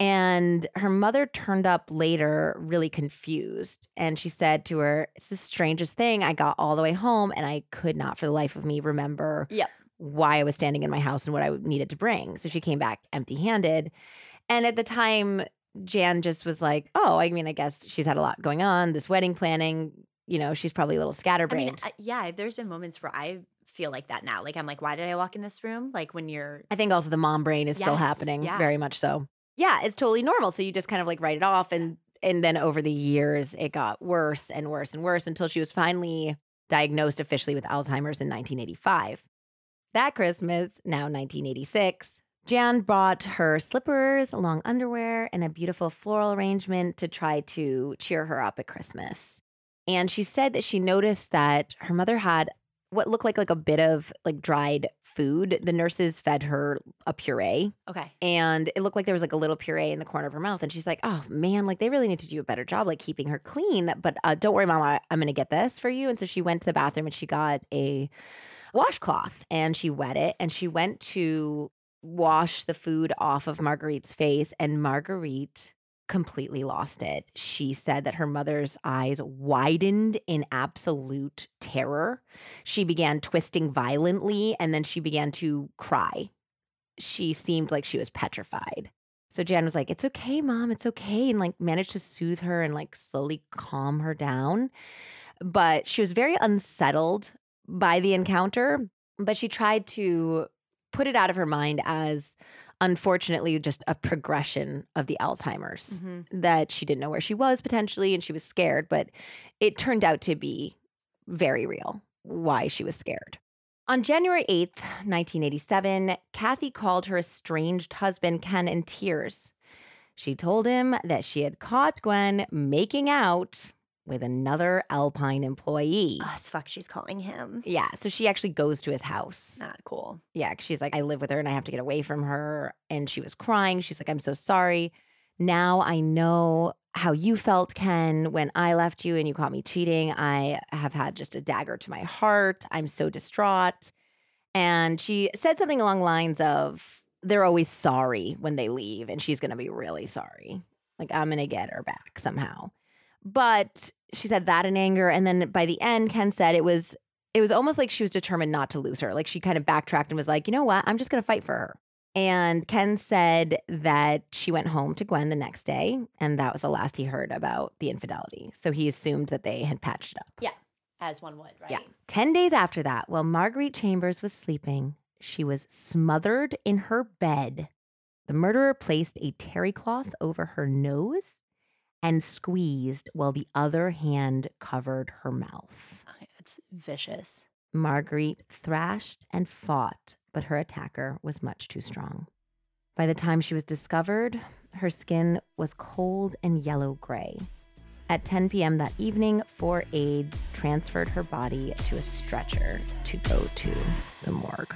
And her mother turned up later, really confused. And she said to her, It's the strangest thing. I got all the way home and I could not for the life of me remember Yep. why I was standing in my house and what I needed to bring. So she came back empty handed. And at the time, Jan just was like, oh, I mean, I guess she's had a lot going on, this wedding planning, you know, she's probably a little I mean, scatterbrained. I, yeah, there's been moments where I feel like that now. Like I'm like, why did I walk in this room? Like when you're I think also the mom brain is still happening, yeah. very much so. Yeah, it's totally normal. So you just kind of like write it off and and then over the years it got worse and worse and worse until she was finally diagnosed officially with Alzheimer's in 1985. That Christmas, now 1986, Jan bought her slippers, long underwear, and a beautiful floral arrangement to try to cheer her up at Christmas. And she said that she noticed that her mother had what looked like like a bit of like dried food. The nurses fed her a puree okay. and it looked like there was like a little puree in the corner of her mouth and she's like, "Oh man, like they really need to do a better job like keeping her clean, but uh, don't worry mama, I'm going to get this for you." And so she went to the bathroom and she got a washcloth and she wet it and she went to wash the food off of Marguerite's face and Marguerite completely lost it. She said that her mother's eyes widened in absolute terror. She began twisting violently and then she began to cry. She seemed like she was petrified. So Jan was like, It's okay, mom, it's okay. And like managed to soothe her and like slowly calm her down. But she was very unsettled by the encounter. But she tried to put it out of her mind as unfortunately just a progression of the Alzheimer's Mhm. that she didn't know where she was potentially and she was scared, but it turned out to be very real why she was scared. On January 8th, 1987, Cathy called her estranged husband Ken in tears. She told him that she had caught Gwen making out with another Alpine employee. Oh, it's fuck. She's calling him. Yeah, so she actually goes to his house. Not cool. Yeah. she's like, I live with her and I have to get away from her. And she was crying. She's like, I'm so sorry. Now I know how you felt, Ken, when I left you and you caught me cheating. I have had just a dagger to my heart. I'm so distraught. And she said something along the lines of, they're always sorry when they leave, and she's going to be really sorry. Like, I'm going to get her back somehow. But she said that in anger. And then by the end, Ken said it was it was almost like she was determined not to lose her. Like she kind of backtracked and was like, you know what? I'm just going to fight for her. And Ken said that she went home to Gwen the next day. And that was the last he heard about the infidelity. So he assumed that they had patched it up. Yeah. As one would, right? Yeah. 10 days after that, while Marguerite Chambers was sleeping, she was smothered in her bed The murderer placed a terry cloth over her nose and squeezed while the other hand covered her mouth. It's vicious. Marguerite thrashed and fought, but her attacker was much too strong. By the time she was discovered, her skin was cold and yellow gray. At 10 p.m. that evening, four aides transferred her body to a stretcher to go to the morgue.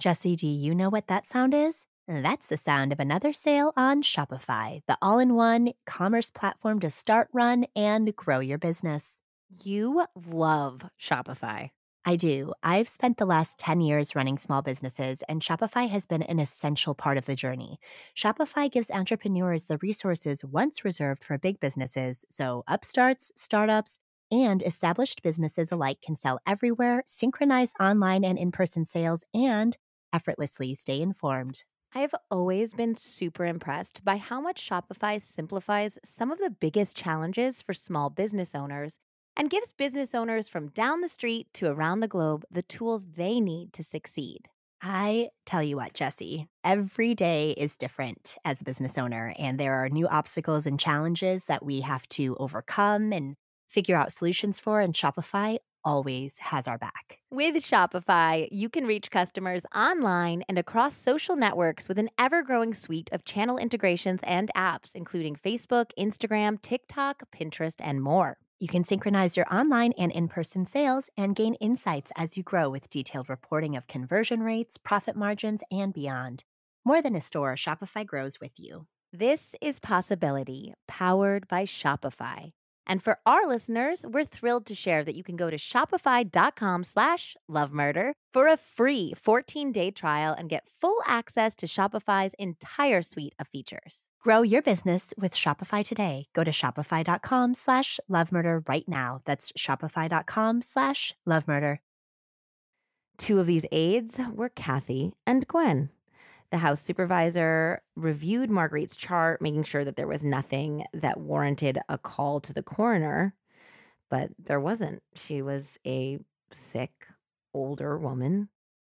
Jessie, do you know what that sound is? That's the sound of another sale on Shopify, the all in one commerce platform to start, run, and grow your business. You love Shopify. I do. I've spent the last 10 years running small businesses, and Shopify has been an essential part of the journey. Shopify gives entrepreneurs the resources once reserved for big businesses, so upstarts, startups, and established businesses alike can sell everywhere, synchronize online and in person sales, and effortlessly stay informed. I have always been super impressed by how much Shopify simplifies some of the biggest challenges for small business owners and gives business owners from down the street to around the globe the tools they need to succeed. I tell you what, Jessie, every day is different as a business owner, and there are new obstacles and challenges that we have to overcome and figure out solutions for. And Shopify always has our back. With Shopify, you can reach customers online and across social networks with an ever growing suite of channel integrations and apps, including Facebook, Instagram, TikTok, Pinterest, and more. You can synchronize your online and in person sales and gain insights as you grow with detailed reporting of conversion rates, profit margins, and beyond. More than a store, Shopify grows with you. This is Possibility, powered by Shopify. And for our listeners, we're thrilled to share that you can go to shopify.com slash lovemurder for a free 14-day trial and get full access to Shopify's entire suite of features. Grow your business with Shopify today. Go to shopify.com slash lovemurder right now. That's shopify.com slash lovemurder. Two of these aides were Cathy and Gwen. The house supervisor reviewed Marguerite's chart, making sure that there was nothing that warranted a call to the coroner, but there wasn't. She was a sick, older woman,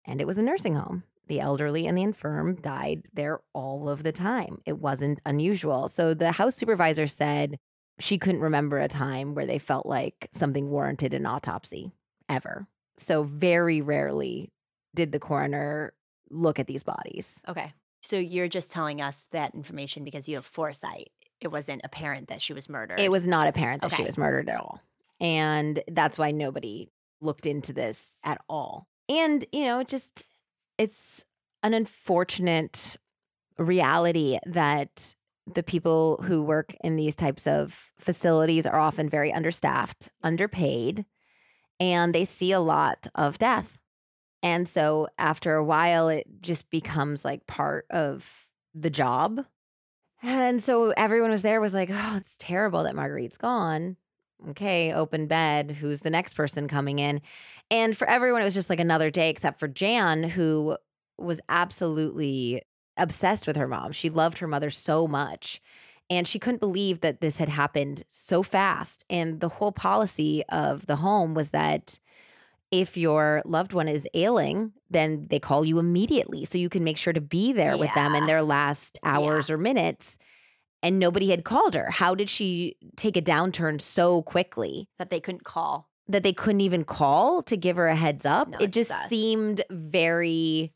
and it was a nursing home. The elderly and the infirm died there all of the time. It wasn't unusual. So the house supervisor said she couldn't remember a time where they felt like something warranted an autopsy ever. So very rarely did the coroner look at these bodies. Okay. So you're just telling us that information because you have foresight. It wasn't apparent that she was murdered. It was not apparent that she was murdered at all. And that's why nobody looked into this at all. And, you know, it just it's an unfortunate reality that the people who work in these types of facilities are often very understaffed, underpaid, and they see a lot of death. And so after a while, it just becomes like part of the job. And so everyone was there was like, oh, it's terrible that Marguerite's gone. Okay, open bed. Who's the next person coming in? And for everyone, it was just like another day, except for Jan, who was absolutely obsessed with her mom. She loved her mother so much. And she couldn't believe that this had happened so fast. And the whole policy of the home was that if your loved one is ailing, then they call you immediately so you can make sure to be there with them in their last hours or minutes. And nobody had called her. How did she take a downturn so quickly that they couldn't call. that they couldn't even call to give her a heads up? No, it just sus. seemed very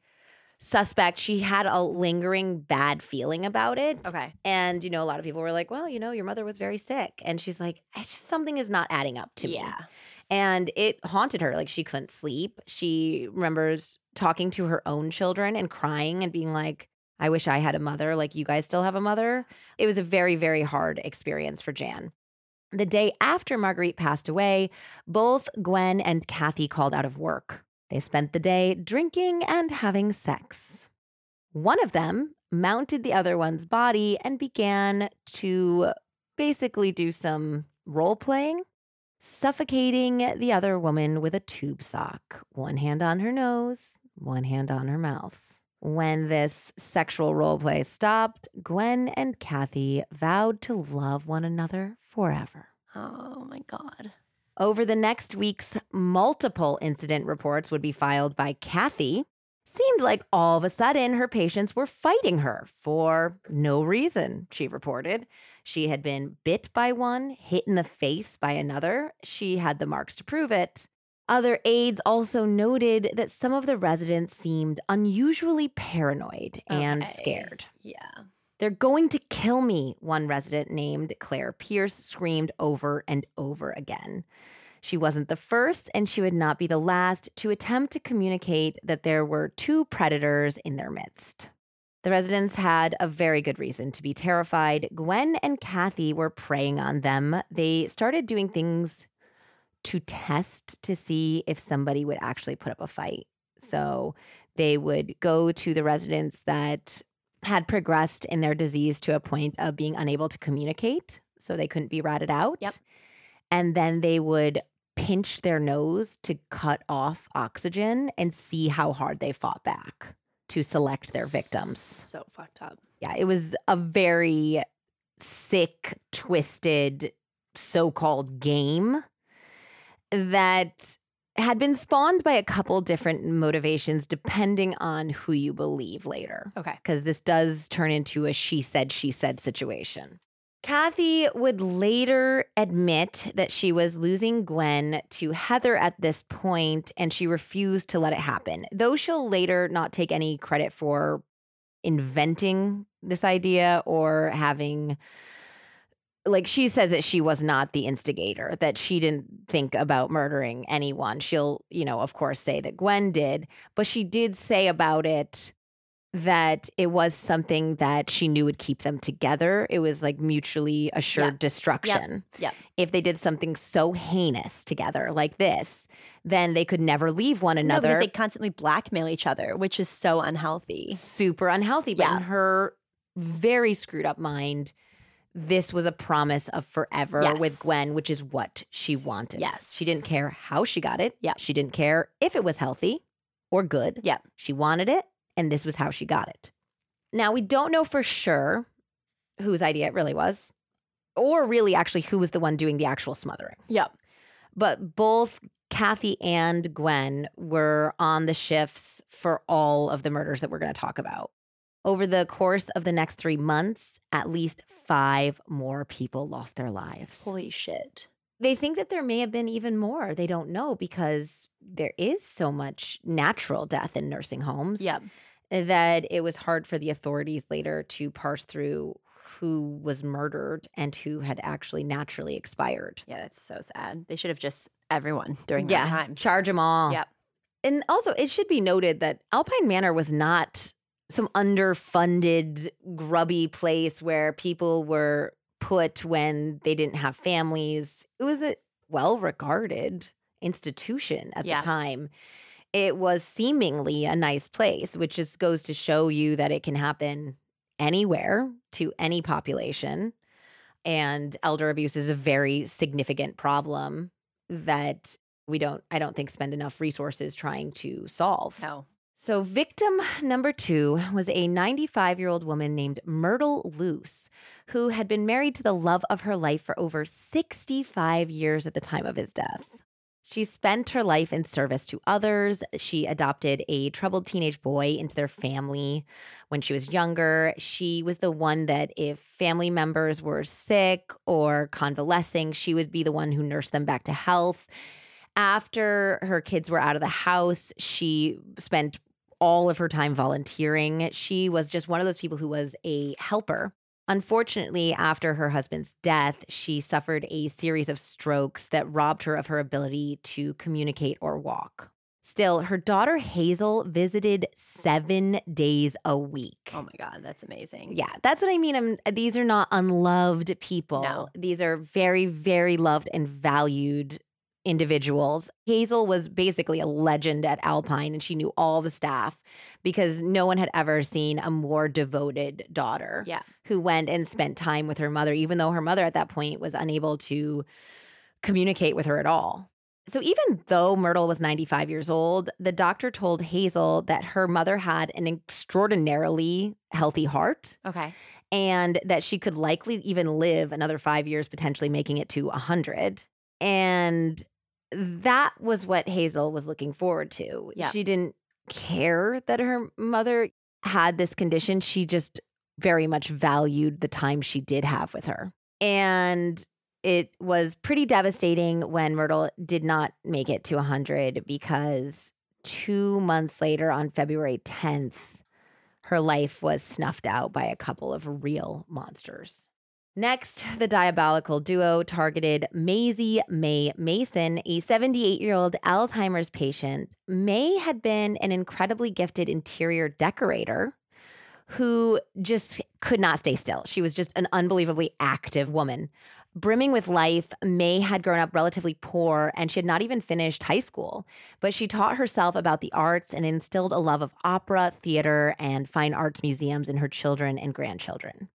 suspect. She had a lingering bad feeling about it. Okay. And, you know, a lot of people were like, well, you know, your mother was very sick. And she's like, it's just something is not adding up to me. yeah. And it haunted her. Like she couldn't sleep. She remembers talking to her own children and crying and being like, I wish I had a mother like you guys still have a mother. It was a very, very hard experience for Jan. The day after Marguerite passed away, both Gwen and Cathy called out of work. They spent the day drinking and having sex. One of them mounted the other one's body and began to basically do some role playing, suffocating the other woman with a tube sock, one hand on her nose, one hand on her mouth. When this sexual role play stopped, Gwen and Cathy vowed to love one another forever. Oh my God. Over the next weeks, multiple incident reports would be filed by Cathy. Seemed like all of a sudden her patients were fighting her for no reason, she reported. She had been bit by one, hit in the face by another. She had the marks to prove it. Other aides also noted that some of the residents seemed unusually paranoid and Okay. scared. Yeah. They're going to kill me, one resident named Claire Pierce screamed over and over again. She wasn't the first, and she would not be the last to attempt to communicate that there were two predators in their midst. The residents had a very good reason to be terrified. Gwen and Cathy were preying on them. They started doing things to test to see if somebody would actually put up a fight. So mm-hmm. they would go to the residents that had progressed in their disease to a point of being unable to communicate. So they couldn't be ratted out. Yep. And then they would pinch their nose to cut off oxygen and see how hard they fought back to select their victims. So fucked up. Yeah, it was a very sick, twisted so called game that had been spawned by a couple different motivations depending on who you believe later. Okay. Because this does turn into a she said, she said situation. Cathy would later admit that she was losing Gwen to Heather at this point and she refused to let it happen, though she'll later not take any credit for inventing this idea or having like she says that she was not the instigator that she didn't think about murdering anyone. She'll you know of course say that gwen did but she did say about it that it was something that she knew would keep them together it was like mutually assured destruction Yep. if they did something so heinous together like this then they could never leave one No, another because they constantly blackmail each other, which is so unhealthy. super unhealthy. But Yeah. in her very screwed up mind, this was a promise of forever with Gwen, which is what she wanted. Yes. She didn't care how she got it. Yeah. She didn't care if it was healthy or good. Yeah. She wanted it, and this was how she got it. Now, we don't know for sure whose idea it really was, or really actually who was the one doing the actual smothering Yep. but both Cathy and Gwen were on the shifts for all of the murders that we're going to talk about. Over the course of the next three months, at least five more people lost their lives. Holy shit. They think that there may have been even more. They don't know because there is so much natural death in nursing homes Yep. that it was hard for the authorities later to parse through who was murdered and who had actually naturally expired. Yeah, that's so sad. They should have just everyone [LAUGHS] during yeah, that time. charge them all. Yep. And also, it should be noted that Alpine Manor was not some underfunded, grubby place where people were put when they didn't have families. It was a well regarded institution at Yeah. the time. It was seemingly a nice place, which just goes to show you that it can happen anywhere to any population. And elder abuse is a very significant problem that we don't, I don't think, spend enough resources trying to solve. No. So, victim number two was a 95 year old woman named Myrtle Luce, who had been married to the love of her life for over 65 years at the time of his death. She spent her life in service to others. She adopted a troubled teenage boy into their family when she was younger. She was the one that, if family members were sick or convalescing, she would be the one who nursed them back to health. After her kids were out of the house, she spent all of her time volunteering. She was just one of those people who was a helper. Unfortunately, after her husband's death, she suffered a series of strokes that robbed her of her ability to communicate or walk. Still, her daughter Hazel visited seven days a week. Oh my God, that's amazing. Yeah, that's what I mean. I'm, these are not unloved people. No. These are very, very loved and valued individuals. Hazel was basically a legend at Alpine and she knew all the staff because no one had ever seen a more devoted daughter Yeah. who went and spent time with her mother, even though her mother at that point was unable to communicate with her at all. So, even though Myrtle was 95 years old, the doctor told Hazel that her mother had an extraordinarily healthy heart Okay. and that she could likely even live another five years, potentially making it to 100. And that was what Hazel was looking forward to. Yeah. She didn't care that her mother had this condition. She just very much valued the time she did have with her. And it was pretty devastating when Myrtle did not make it to 100 because two months later, on February 10th, her life was snuffed out by a couple of real monsters. Next, [LAUGHS] the diabolical duo targeted Maisie May Mason, a 78 year old Alzheimer's patient. May had been an incredibly gifted interior decorator who just could not stay still. She was just an unbelievably active woman. Brimming with life, May had grown up relatively poor and she had not even finished high school, but she taught herself about the arts and instilled a love of opera, theater, and fine arts museums in her children and grandchildren.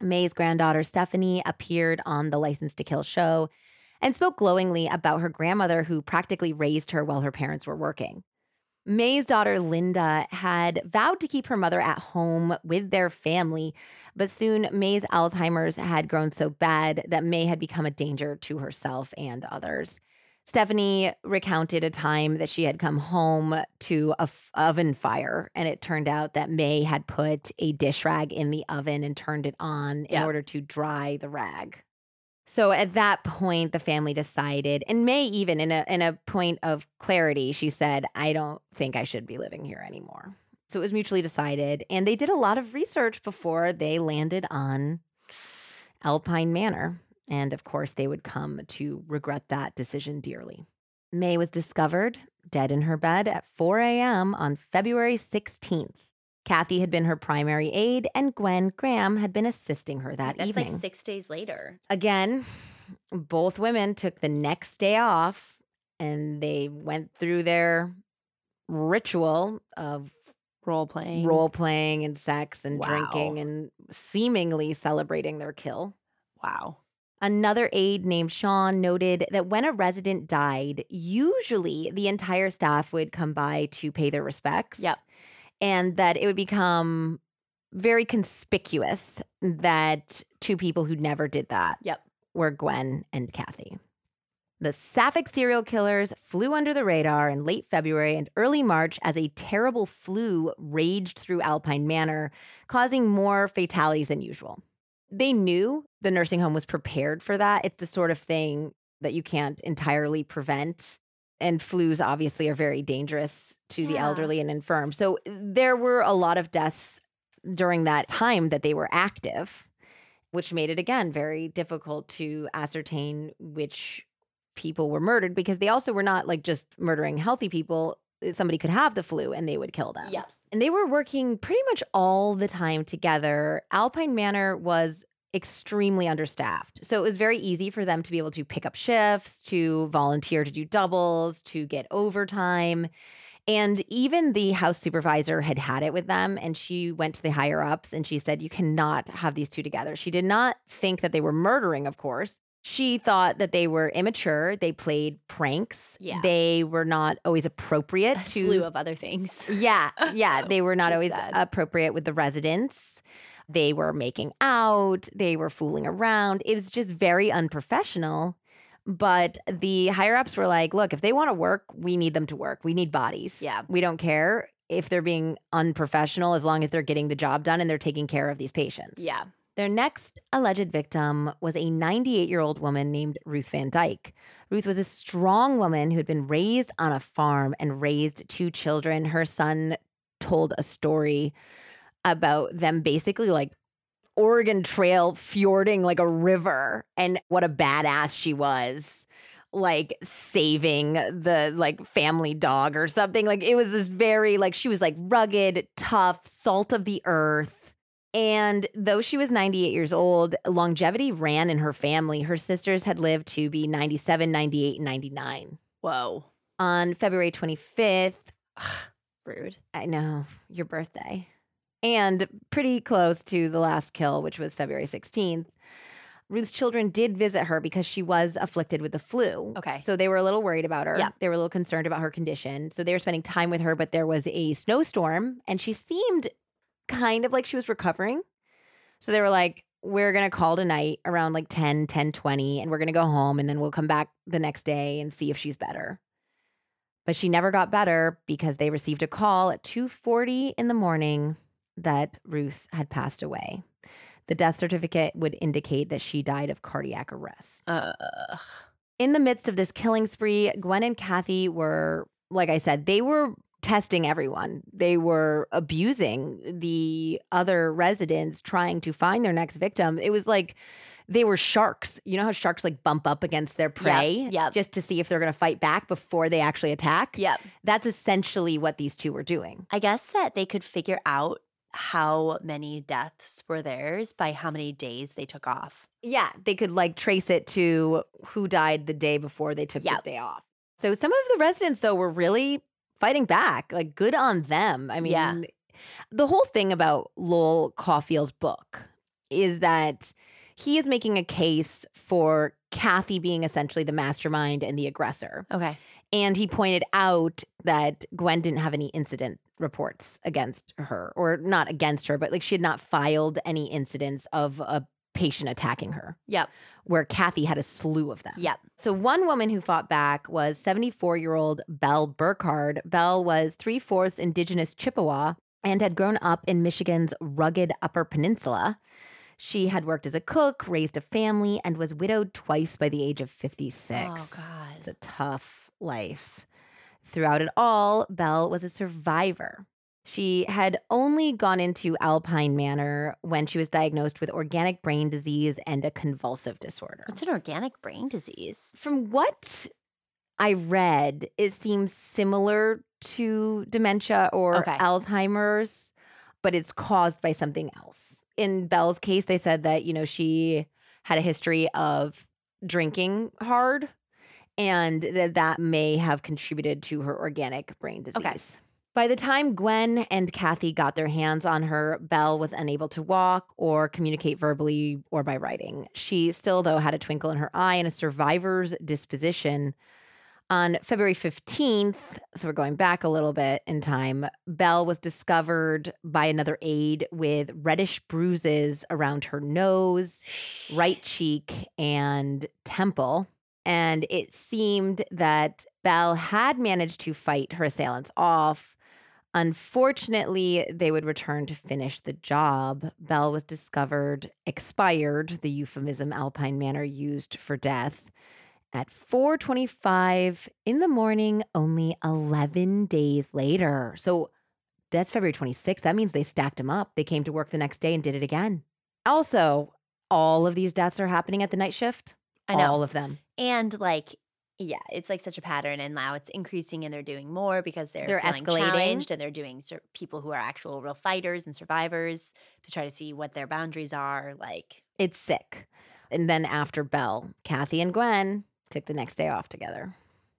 May's granddaughter Stephanie appeared on the License to Kill show and spoke glowingly about her grandmother who practically raised her while her parents were working. May's daughter Linda had vowed to keep her mother at home with their family, but soon May's Alzheimer's had grown so bad that May had become a danger to herself and others. Stephanie recounted a time that she had come home to a f- oven fire, and it turned out that May had put a dish rag in the oven and turned it on in order to dry the rag. So at that point, the family decided, and May even in a in a point of clarity, she said, "I don't think I should be living here anymore." So it was mutually decided, and they did a lot of research before they landed on Alpine Manor, and of course, they would come to regret that decision dearly. May was discovered dead in her bed at 4 a.m. on February 16th. Cathy had been her primary aide, and Gwen Graham had been assisting her that That's evening That's like six days later. again, both women took the next day off and they went through their ritual of Role playing. role playing and sex and Wow. drinking and seemingly celebrating their kill. Wow. Another aide named Sean noted that when a resident died, usually the entire staff would come by to pay their respects. Yep. And that it would become very conspicuous that two people who never did that Yep. were Gwen and Cathy. The Sapphic serial killers flew under the radar in late February and early March as a terrible flu raged through Alpine Manor, causing more fatalities than usual. They knew the nursing home was prepared for that. It's the sort of thing that you can't entirely prevent. And flus obviously are very dangerous to the elderly and infirm. So there were a lot of deaths during that time that they were active, which made it again very difficult to ascertain which people were murdered because they also were not like just murdering healthy people. Somebody could have the flu and they would kill them. Yep. And they were working pretty much all the time together. Alpine Manor was extremely understaffed. So it was very easy for them to be able to pick up shifts, to volunteer to do doubles, to get overtime. And even the house supervisor had had it with them, and she went to the higher ups and she said, You cannot have these two together. She did not think that they were murdering, of course. She thought that they were immature. They played pranks. Yeah. They were not always appropriate A to slew of other things. yeah, yeah. [LAUGHS] They were not always said. appropriate with the residents. They were making out, they were fooling around. It was just very unprofessional. But the higher ups were like, look, if they want to work, we need them to work. We need bodies. Yeah. We don't care if they're being unprofessional as long as they're getting the job done and they're taking care of these patients. Yeah. Their next alleged victim was a 98 year old woman named Ruth Van Dyke. Ruth was a strong woman who had been raised on a farm and raised two children. Her son told a story about them basically like Oregon Trail fjording like a river and what a badass she was like saving the like family dog or something like it was this very like she was like rugged tough salt of the earth and though she was 98 years old longevity ran in her family her sisters had lived to be 97 98 and 99 Whoa. on february 25th Rude. I know, your birthday. And pretty close to the last kill, which was February 16th. Ruth's children did visit her because she was afflicted with the flu. Okay. So they were a little worried about her. Yeah. They were a little concerned about her condition. So they were spending time with her, but there was a snowstorm and she seemed kind of like she was recovering. So they were like, we're going to call tonight around like 10, 10 20, and we're going to go home and then we'll come back the next day and see if she's better. But she never got better because they received a call at 2:40 in the morning that Ruth had passed away. The death certificate would indicate that she died of cardiac arrest. Ugh. In the midst of this killing spree, Gwen and Cathy were, like I said, they were testing everyone. They were abusing the other residents, trying to find their next victim. It was like they were sharks. You know how sharks like bump up against their prey yep. just to see if they're going to fight back before they actually attack? Yep. That's essentially what these two were doing. I guess that they could figure out how many deaths were theirs by how many days they took off. Yeah, they could like trace it to who died the day before they took Yep. the day off. So some of the residents though were really fighting back. Like good on them. I mean, Yeah. the whole thing about Lowell Cauffiel's book is that he is making a case for Cathy being essentially the mastermind and the aggressor. Okay. And he pointed out that Gwen didn't have any incident reports against her, or not against her, but like she had not filed any incidents of a patient attacking her, Yep. where Cathy had a slew of them. Yep. So one woman who fought back was 74 year old Belle Burkhard. Belle was three fourths indigenous Chippewa and had grown up in Michigan's rugged Upper Peninsula. She had worked as a cook, raised a family, and was widowed twice by the age of 56. Oh God. It's a tough life. Throughout it all, Belle was a survivor. She had only gone into Alpine Manor when she was diagnosed with organic brain disease and a convulsive disorder. What's an organic brain disease? From what I read, it seems similar to dementia or Okay. Alzheimer's, but it's caused by something else. In Belle's case, they said that, you know, she had a history of drinking hard and that that may have contributed to her organic brain disease. Okay. By the time Gwen and Cathy got their hands on her, Belle was unable to walk or communicate verbally or by writing. She still, though, had a twinkle in her eye and a survivor's disposition. On February 15th, so we're going back a little bit in time, Belle was discovered by another aide with reddish bruises around her nose, right cheek, and temple. And it seemed that Belle had managed to fight her assailants off. Unfortunately, they would return to finish the job. Belle was discovered expired, the euphemism Alpine Manor used for death, at 4:25 in the morning only 11 days later. So that's February 26th. That means they stacked them up. They came to work the next day and did it again. Also, all of these deaths are happening at the night shift. I know. All of them. And like, yeah, it's like such a pattern, and now it's increasing, and they're doing more because they're, They're feeling escalating. challenged, and they're doing sur- people who are actual real fighters and survivors to try to see what their boundaries are. Like, It's sick. And then after Belle, Cathy and Gwen took the next day off together.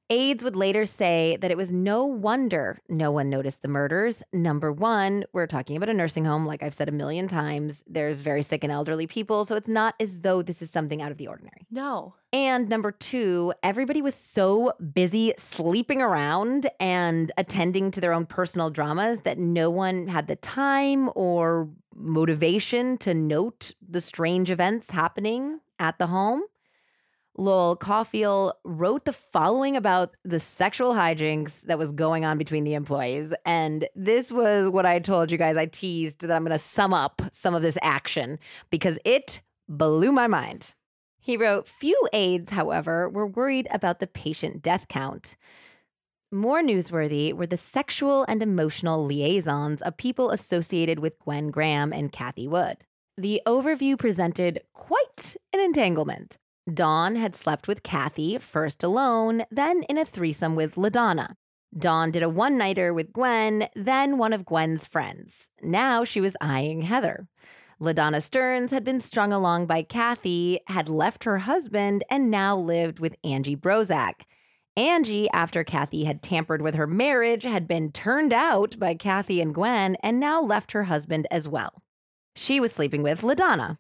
Aides would later say that it was no wonder no one noticed the murders. Number one, we're talking about a nursing home, like I've said a million times. There's very sick and elderly people, so it's not as though this is something out of the ordinary. no, And number two, everybody was so busy sleeping around and attending to their own personal dramas that no one had the time or motivation to note the strange events happening at the home. Lowell Cauffiel wrote the following about the sexual hijinks that was going on between the employees. And this was what I told you guys. I teased that I'm going to sum up some of this action because it blew my mind. He wrote Few aides, however, were worried about the patient death count. More newsworthy were the sexual and emotional liaisons of people associated with Gwen Graham and Cathy Wood. The overview presented quite an entanglement. Dawn had slept with Cathy, first alone, then in a threesome with LaDonna. Dawn did a one nighter with Gwen, then one of Gwen's friends. Now she was eyeing Heather. LaDonna Stearns had been strung along by Cathy, had left her husband, and now lived with Angie Brozak. Angie, after Cathy had tampered with her marriage, had been turned out by Cathy and Gwen and now left her husband as well. She was sleeping with LaDonna.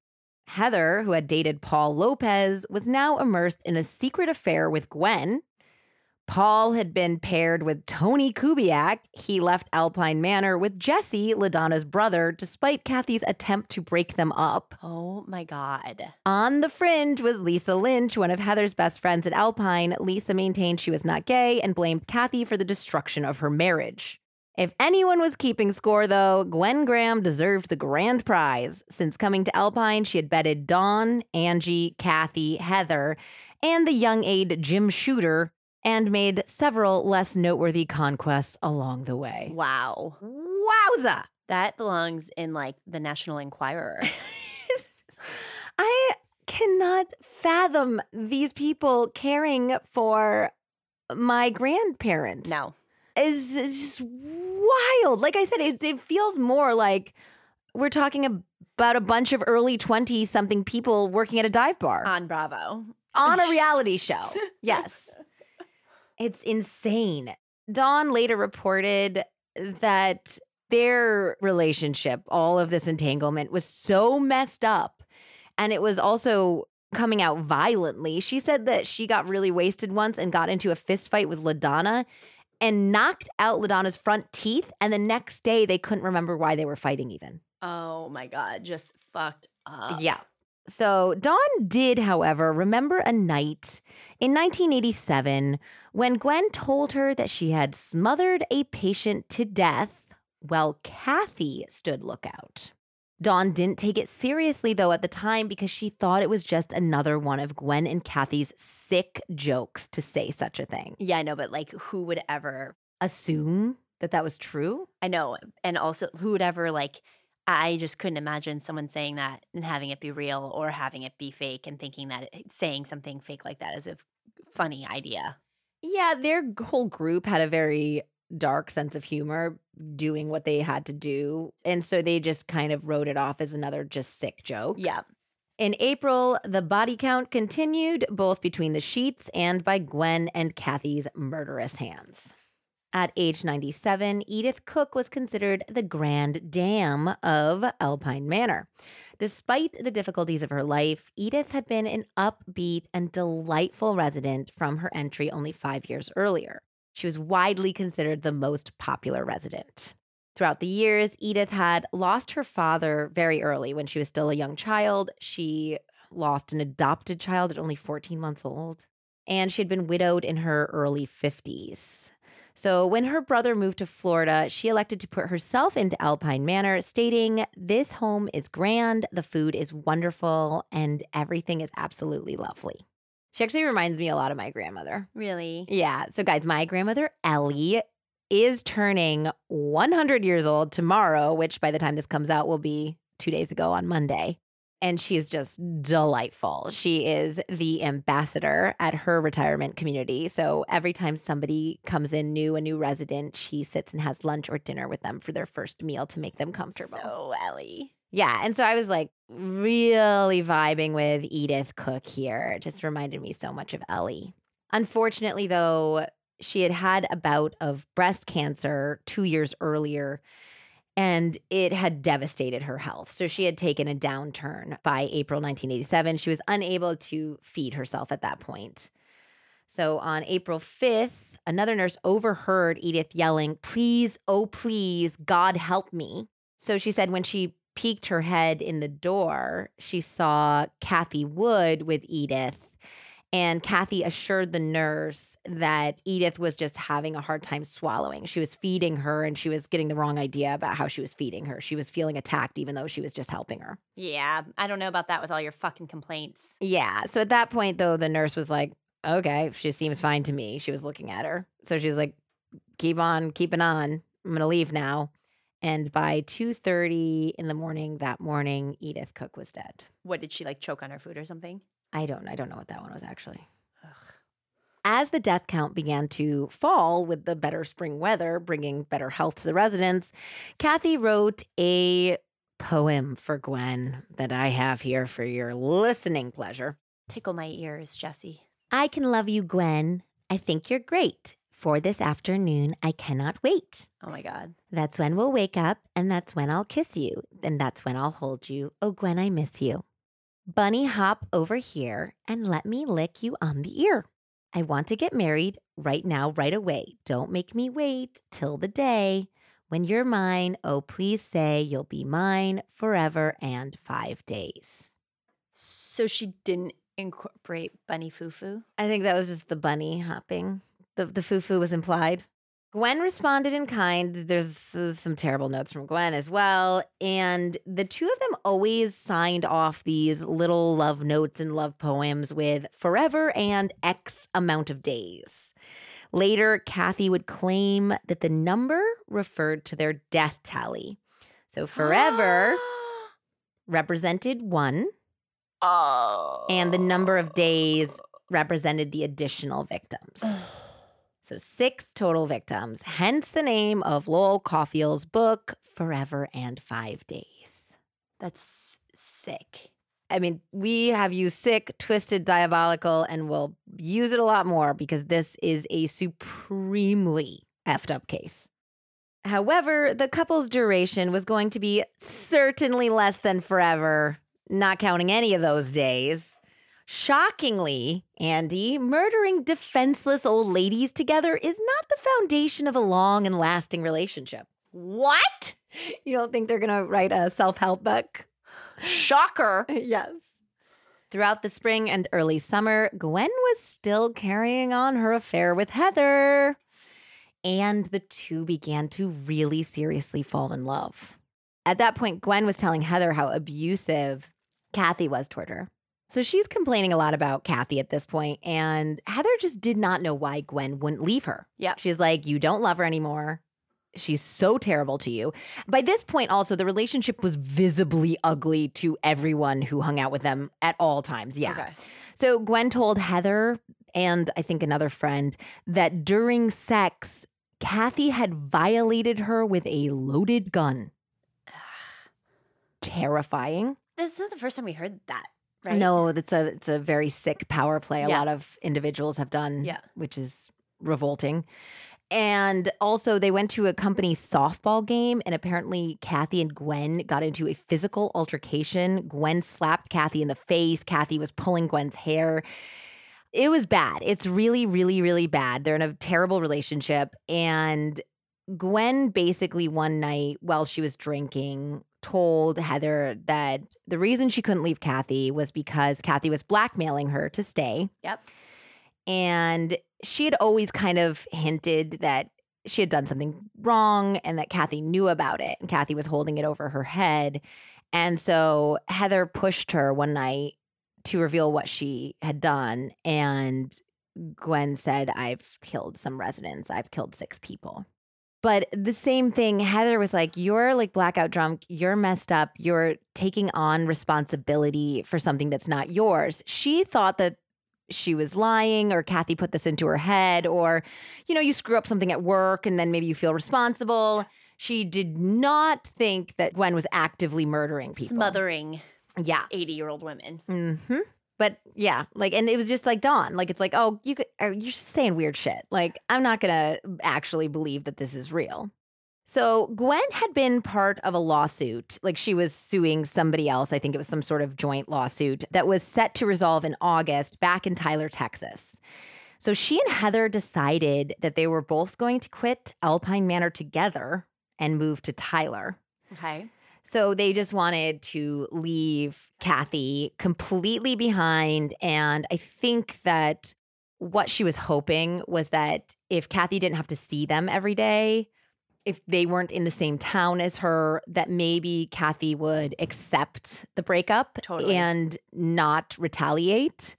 Heather, who had dated Paul Lopez, was now immersed in a secret affair with Gwen. Paul had been paired with Tony Kubiak. He left Alpine Manor with Jesse, LaDonna's brother, despite Cathy's attempt to break them up. Oh my God. On the fringe was Lisa Lynch, one of Heather's best friends at Alpine. Lisa maintained she was not gay and blamed Cathy for the destruction of her marriage. If anyone was keeping score, though, Gwen Graham deserved the grand prize. Since coming to Alpine, she had betted Dawn, Angie, Cathy, Heather, and the young aide Jim Shooter and made several less noteworthy conquests along the way. Wow. Wowza! That belongs in like the National Enquirer. [LAUGHS] I cannot fathom these people caring for my grandparents. no. It's just wild. Like I said, it, it feels more like we're talking about a bunch of early 20 something people working at a dive bar On Bravo. on a [LAUGHS] reality show. Yes. It's insane. Dawn later reported that their relationship, all of this entanglement, was so messed up. And it was also coming out violently. She said that she got really wasted once and got into a fist fight with LaDonna and knocked out LaDonna's front teeth. And the next day, they couldn't remember why they were fighting, even. Oh my God. Just fucked up. Yeah. So Dawn did, however, remember a night in 1987 when Gwen told her that she had smothered a patient to death while Cathy stood lookout. Dawn didn't take it seriously, though, at the time because she thought it was just another one of Gwen and Cathy's sick jokes to say such a thing. Yeah, I know, but like who would ever Assume that that was true? I know. And also who would ever like I just couldn't imagine someone saying that and having it be real or having it be fake and thinking that it, saying something fake like that is a f- funny idea. Yeah, their whole group had a very dark sense of humor doing what they had to do. And so they just kind of wrote it off as another just sick joke. Yeah. In April, the body count continued both between the sheets and by Gwen and Cathy's murderous hands. At age 97, Edith Cook was considered the grand dame of Alpine Manor. Despite the difficulties of her life, Edith had been an upbeat and delightful resident from her entry only five years earlier. She was widely considered the most popular resident. Throughout the years, Edith had lost her father very early when she was still a young child. She lost an adopted child at only 14 months old, and she had been widowed in her early 50s. So, when her brother moved to Florida, she elected to put herself into Alpine Manor, stating, This home is grand, the food is wonderful, and everything is absolutely lovely. She actually reminds me a lot of my grandmother. Really? Yeah. So, guys, my grandmother, Ellie, is turning 100 years old tomorrow, which by the time this comes out will be two days ago on Monday. And she is just delightful. She is the ambassador at her retirement community. So every time somebody comes in new, a new resident, she sits and has lunch or dinner with them for their first meal to make them comfortable. So Ellie. Yeah. And so I was like really vibing with Edith Cook here. It just reminded me so much of Ellie. Unfortunately, though, she had had a bout of breast cancer two years earlier and it had devastated her health. So she had taken a downturn by April 1987. She was unable to feed herself at that point. So on April 5th, another nurse overheard Edith yelling, Please, oh, please, God help me. So she said when she peeked her head in the door, she saw Cathy Wood with Edith. And Cathy assured the nurse that Edith was just having a hard time swallowing. She was feeding her and she was getting the wrong idea about how she was feeding her. She was feeling attacked, even though she was just helping her. Yeah. I don't know about that with all your fucking complaints. Yeah. So at that point, though, the nurse was like, okay, she seems fine to me. She was looking at her. So she was like, keep on keeping on. I'm going to leave now. And by 2:30 in the morning that morning, Edith Cook was dead. What did she like choke on her food or something? I don't I don't know what that one was actually. Ugh. As the death count began to fall with the better spring weather bringing better health to the residents, Cathy wrote a poem for Gwen that I have here for your listening pleasure. Tickle my ears, Jessie. I can love you, Gwen. I think you're great. For this afternoon, I cannot wait. Oh my God. That's when we'll wake up, and that's when I'll kiss you, and that's when I'll hold you. Oh, Gwen, I miss you. Bunny, hop over here and let me lick you on the ear. I want to get married right now, right away. Don't make me wait till the day when you're mine. Oh, please say you'll be mine forever and five days. So she didn't incorporate bunny foo foo. I think that was just the bunny hopping. The the foo foo was implied. Gwen responded in kind. There's uh, some terrible notes from Gwen as well. And the two of them always signed off these little love notes and love poems with forever and X amount of days. Later, Cathy would claim that the number referred to their death tally. So forever [GASPS] represented one, oh. and the number of days represented the additional victims. [SIGHS] [LAUGHS] So, six total victims, hence the name of Lowell Cauffiel's book, Forever and Five Days. That's sick. I mean, we have used sick, twisted, diabolical, and we'll use it a lot more because this is a supremely effed up case. However, the couple's duration was going to be certainly less than forever, not counting any of those days. Shockingly, Andie, murdering defenseless old ladies together is not the foundation of a long and lasting relationship. What? You don't think they're going to write a self help book? Shocker. [LAUGHS] yes. Throughout the spring and early summer, Gwen was still carrying on her affair with Heather. And the two began to really seriously fall in love. At that point, Gwen was telling Heather how abusive Cathy was toward her. So she's complaining a lot about Cathy at this point, and Heather just did not know why Gwen wouldn't leave her. Yeah. She's like, You don't love her anymore. She's so terrible to you. By this point, also, the relationship was visibly ugly to everyone who hung out with them at all times. Yeah. Okay. So Gwen told Heather and I think another friend that during sex, Cathy had violated her with a loaded gun. Terrifying. That's not the first time we heard that, right? No, that's a it's a very sick power play. A Yeah. lot of individuals have done, Yeah. which is revolting. And also, they went to a company softball game, and apparently, Cathy and Gwen got into a physical altercation. Gwen slapped Cathy in the face. Cathy was pulling Gwen's hair. It was bad. It's really, really, really bad. They're in a terrible relationship. And Gwen basically one night while she was drinking told Heather that the reason she couldn't leave Cathy was because Cathy was blackmailing her to stay. Yep. And she had always kind of hinted that she had done something wrong and that Cathy knew about it. And Cathy was holding it over her head. And so Heather pushed her one night to reveal what she had done. And Gwen said, I've killed some residents, I've killed six people. But the same thing, Heather was like, You're like blackout drunk. You're messed up. You're taking on responsibility for something that's not yours. She thought that she was lying or Cathy put this into her head or, you know, you screw up something at work and then maybe you feel responsible. She did not think that Gwen was actively murdering people. Smothering Yeah. 80 year old women. Mm hmm But yeah, like, and it was just like Dawn. Like, it's like, oh, you could, are, you're just saying weird shit. Like, I'm not gonna actually believe that this is real. So Gwen had been part of a lawsuit. Like, she was suing somebody else. I think it was some sort of joint lawsuit that was set to resolve in August back in Tyler, Texas. So she and Heather decided that they were both going to quit Alpine Manor together and move to Tyler. Okay. So they just wanted to leave Cathy completely behind. And I think that what she was hoping was that if Cathy didn't have to see them every day, if they weren't in the same town as her, that maybe Cathy would accept the breakup Totally. and not retaliate.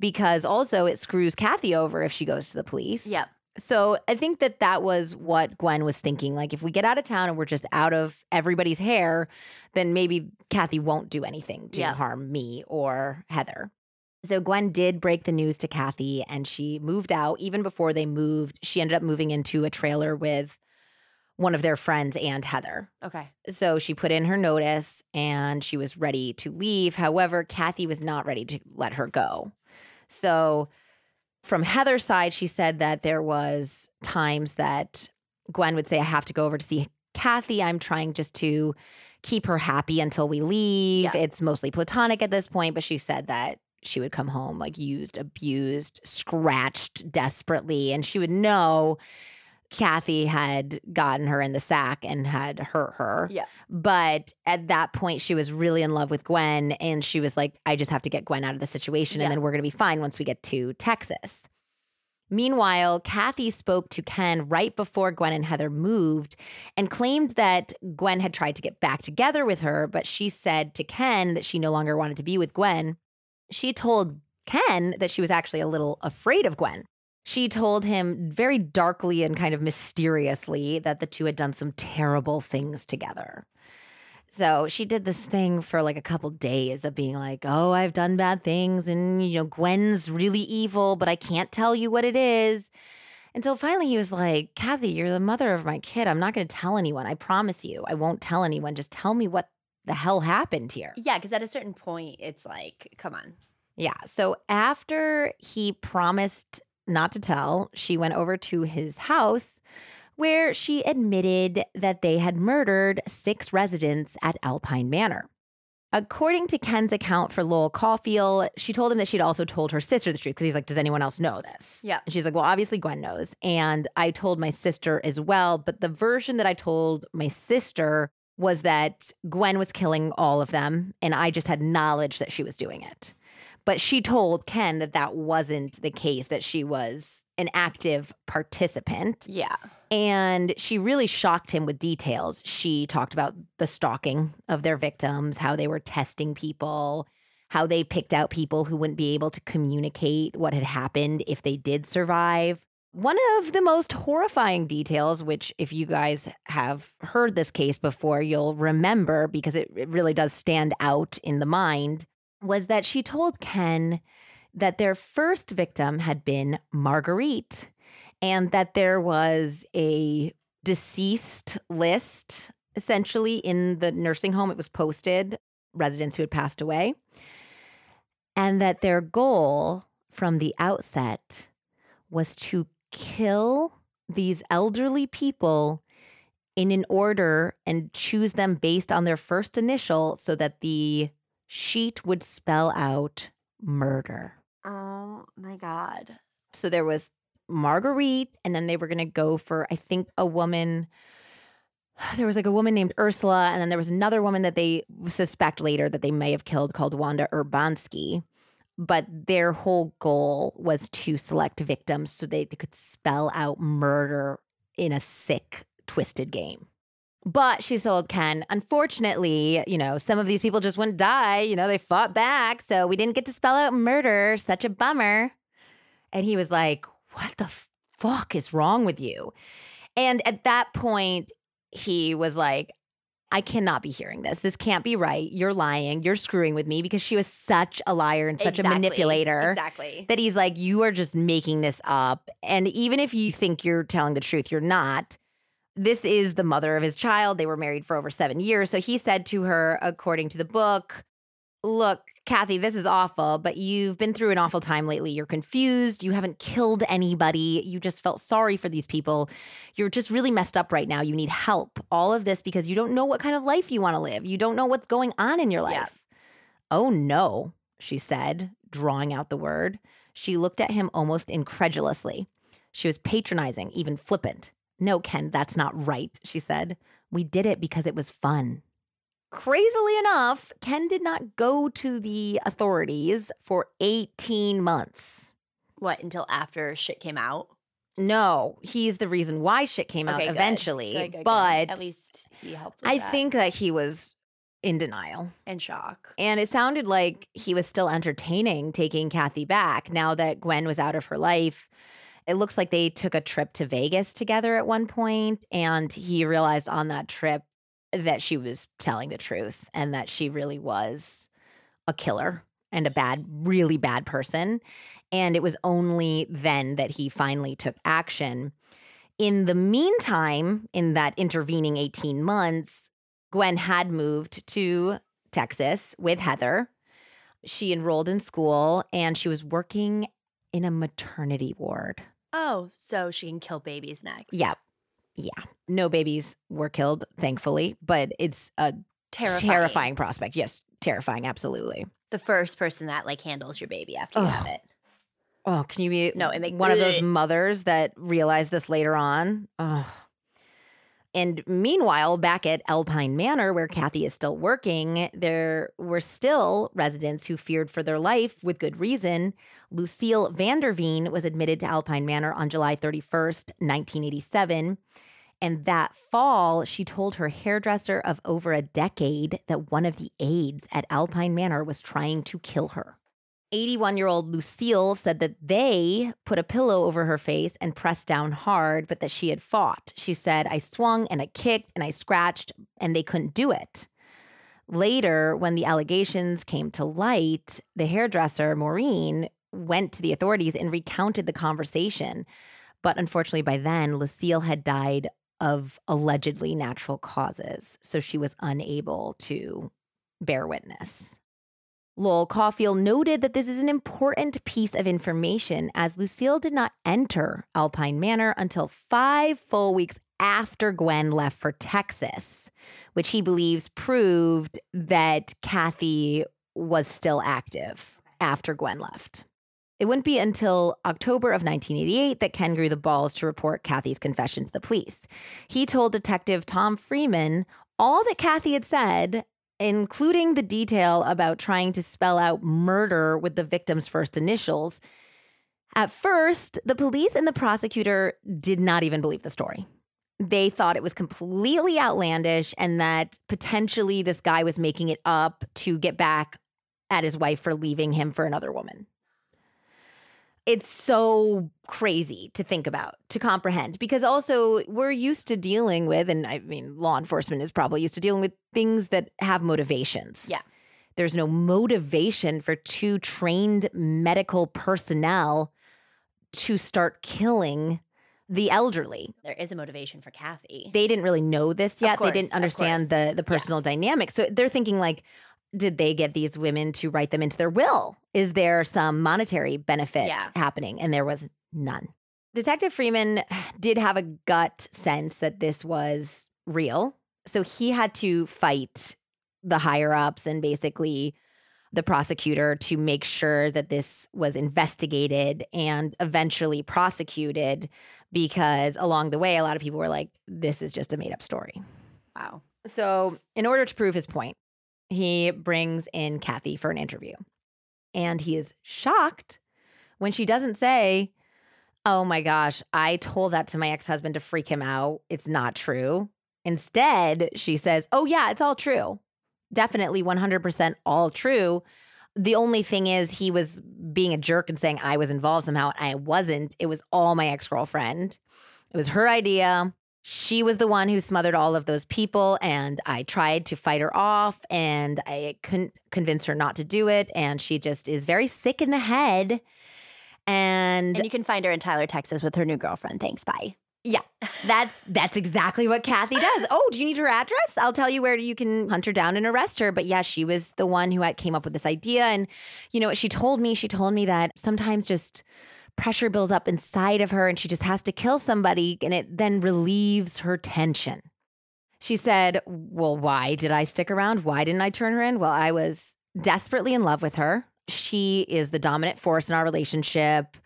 Because also it screws Cathy over if she goes to the police. Yep. So I think that that was what Gwen was thinking. Like, if we get out of town and we're just out of everybody's hair, then maybe Cathy won't do anything to Yeah. harm me or Heather. So Gwen did break the news to Cathy and she moved out. Even before they moved, she ended up moving into a trailer with one of their friends and Heather. Okay. So she put in her notice and she was ready to leave. However, Cathy was not ready to let her go. So from Heather's side, she said that there was times that Gwen would say, I have to go over to see Cathy. I'm trying just to keep her happy until we leave. Yeah. It's mostly platonic at this point, but she said that she would come home like used, abused, scratched desperately. And she would know Cathy had gotten her in the sack and had hurt her. Yeah. But at that point, she was really in love with Gwen. And she was like, I just have to get Gwen out of the situation. Yeah. And then we're going to be fine once we get to Texas. Meanwhile, Cathy spoke to Ken right before Gwen and Heather moved and claimed that Gwen had tried to get back together with her, but she said to Ken that she no longer wanted to be with Gwen. She told Ken that she was actually a little afraid of Gwen. She told him very darkly and kind of mysteriously that the two had done some terrible things together. So she did this thing for like a couple days of being like, oh, I've done bad things and, you know, Gwen's really evil, but I can't tell you what it is. Until finally he was like, Cathy, you're the mother of my kid. I'm not going to tell anyone. I promise you. I won't tell anyone. Just tell me what the hell happened here. Yeah, because at a certain point, it's like, come on. Yeah. So after he promised not to tell, she went over to his house where she admitted that they had murdered six residents at Alpine Manor. According to Ken's account for Lowell Cauffiel, she told him that she'd also told her sister the truth because he's like, Does anyone else know this? Yeah. And she's like, Well, obviously Gwen knows. And I told my sister as well. But the version that I told my sister was that Gwen was killing all of them. And I just had knowledge that she was doing it. But she told Ken that that wasn't the case, that she was an active participant. Yeah. And she really shocked him with details. She talked about the stalking of their victims, how they were testing people, how they picked out people who wouldn't be able to communicate what had happened if they did survive. One of the most horrifying details, which, if you guys have heard this case before, you'll remember because it, it really does stand out in the mind, was that she told Ken that their first victim had been Marguerite and that there was a deceased list essentially in the nursing home. It was posted, residents who had passed away, and that their goal from the outset was to kill these elderly people in an order and choose them based on their first initial so that the sheet would spell out murder. Oh my God. So there was Marguerite, and then they were going to go for, I think, a woman. [SIGHS] There was like a woman named Ursula, and then there was another woman that they suspect later that they may have killed called Wanda Urbanski. But their whole goal was to select victims so they, they could spell out murder in a sick, twisted game. But she told Ken, unfortunately, you know, some of these people just wouldn't die. You know, they fought back. So we didn't get to spell out murder. Such a bummer. And he was like, What the fuck is wrong with you? And at that point, he was like, I cannot be hearing this. This can't be right. You're lying. You're screwing with me because she was such a liar and such a manipulator Exactly. that he's like, you are just making this up. And even if you think you're telling the truth, you're not. This is the mother of his child. They were married for over seven years. So he said to her, according to the book, Look, Cathy, this is awful, but you've been through an awful time lately. You're confused. You haven't killed anybody. You just felt sorry for these people. You're just really messed up right now. You need help. All of this because you don't know what kind of life you want to live. You don't know what's going on in your life. Yeah. Oh, no, she said, drawing out the word. She looked at him almost incredulously. She was patronizing, even flippant. No, Ken, that's not right, she said. We did it because it was fun. Crazily enough, Ken did not go to the authorities for 18 months. What, until after shit came out? No, he's the reason why shit came out Okay, good. eventually. Good, good, but at least he helped. I that. think that he was in denial. in shock. And it sounded like he was still entertaining taking Cathy back now that Gwen was out of her life. It looks like they took a trip to Vegas together at one point, and he realized on that trip that she was telling the truth and that she really was a killer and a bad, really bad person. And it was only then that he finally took action. In the meantime, in that intervening 18 months, Gwen had moved to Texas with Heather. She enrolled in school and she was working in a maternity ward. Oh, so she can kill babies next. Yeah. Yeah. No babies were killed, thankfully, but it's a Terrifying. terrifying prospect. Yes. terrifying, absolutely. The first person that like handles your baby after you Ugh. have it. Oh, can you be No, it make- one of those mothers that realize this later on? Oh. And meanwhile, back at Alpine Manor, where Cathy is still working, there were still residents who feared for their life with good reason. Lucille Vanderveen was admitted to Alpine Manor on July 31st, 1987. And that fall, she told her hairdresser of over a decade that one of the aides at Alpine Manor was trying to kill her. 81 year old Lucille said that they put a pillow over her face and pressed down hard, but that she had fought. She said, I swung and I kicked and I scratched, and they couldn't do it. Later, when the allegations came to light, the hairdresser, Maureen, went to the authorities and recounted the conversation. But unfortunately, by then, Lucille had died of allegedly natural causes. So she was unable to bear witness. Lowell Cauffiel noted that this is an important piece of information as Lucille did not enter Alpine Manor until five full weeks after Gwen left for Texas, which he believes proved that Cathy was still active after Gwen left. It wouldn't be until October of 1988 that Ken grew the balls to report Cathy's confession to the police. He told Detective Tom Freeman all that Cathy had said including the detail about trying to spell out murder with the victim's first initials. At first, the police and the prosecutor did not even believe the story. They thought it was completely outlandish and that potentially this guy was making it up to get back at his wife for leaving him for another woman. It's so crazy to think about, to comprehend, because also we're used to dealing with, and I mean, law enforcement is probably used to dealing with things that have motivations. Yeah. There's no motivation for two trained medical personnel to start killing the elderly. There is a motivation for Cathy. They didn't really know this yet. course, they didn't understand the the Yeah. personal dynamics. So they're thinking like did they get these women to write them into their will? Is there some monetary benefit Yeah. happening? And there was none. Detective Freeman [SIGHS] did have a gut sense that this was real. So he had to fight the higher ups and basically the prosecutor to make sure that this was investigated and eventually prosecuted because along the way, a lot of people were like, this is just a made up story. wow. So, in order to prove his point, he brings in Cathy for an interview. And he is shocked when she doesn't say, Oh my gosh, I told that to my ex husband to freak him out. It's not true. Instead, she says, Oh, yeah, it's all true. Definitely 100% all true. The only thing is, he was being a jerk and saying I was involved somehow. I wasn't. It was all my ex girlfriend. It was her idea. She was the one who smothered all of those people, and I tried to fight her off, and I couldn't convince her not to do it. And she just is very sick in the head. And, And you can find her in Tyler, Texas with her new girlfriend. Thanks. Bye. yeah, that's that's exactly what Cathy does. Oh, do you need her address? I'll tell you where you can hunt her down and arrest her. But yeah, she was the one who came up with this idea. And you know what she told me? She told me that sometimes just pressure builds up inside of her and she just has to kill somebody and it then relieves her tension. She said, Well, why did I stick around? Why didn't I turn her in? Well, I was desperately in love with her. She is the dominant force in our relationship.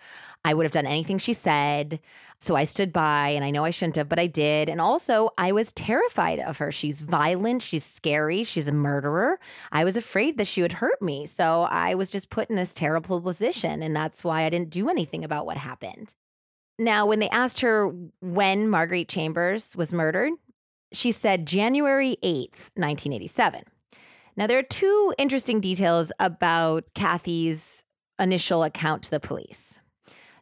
I would have done anything she said. So I stood by and I know I shouldn't have, but I did. And also, I was terrified of her. She's violent, she's scary, she's a murderer. I was afraid that she would hurt me. So I was just put in this terrible position. And that's why I didn't do anything about what happened. Now, when they asked her when Marguerite Chambers was murdered, she said January 8th, 1987. Now, there are two interesting details about Cathy's initial account to the police.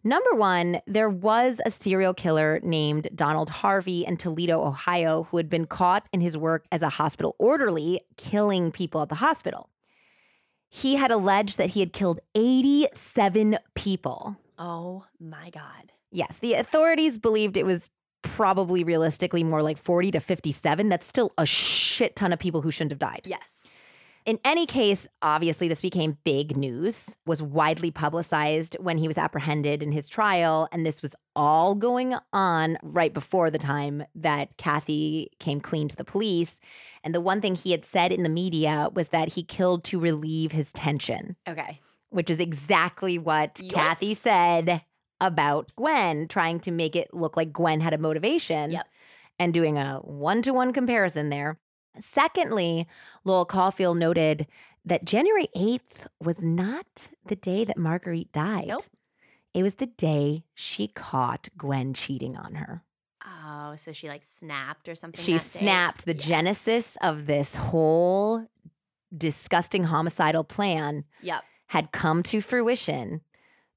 Number one, there was a serial killer named Donald Harvey in Toledo, Ohio, who had been caught in his work as a hospital orderly, killing people at the hospital. He had alleged that he had killed 87 people. Oh my God. Yes, the authorities believed it was probably realistically more like 40 to 57. That's still a shit ton of people who shouldn't have died. Yes. In any case, obviously, this became big news, was widely publicized when he was apprehended in his trial. And this was all going on right before the time that Cathy came clean to the police. And the one thing he had said in the media was that he killed to relieve his tension, Okay. which is exactly what Yep. Cathy said about Gwen, trying to make it look like Gwen had a motivation Yep. and doing a one to one comparison there. Secondly, Lowell Cauffiel noted that January 8th was not the day that Marguerite died. Nope. It was the day she caught Gwen cheating on her. Oh, so she like snapped or something. She snapped the Yeah. genesis of this whole disgusting homicidal plan Yep. had come to fruition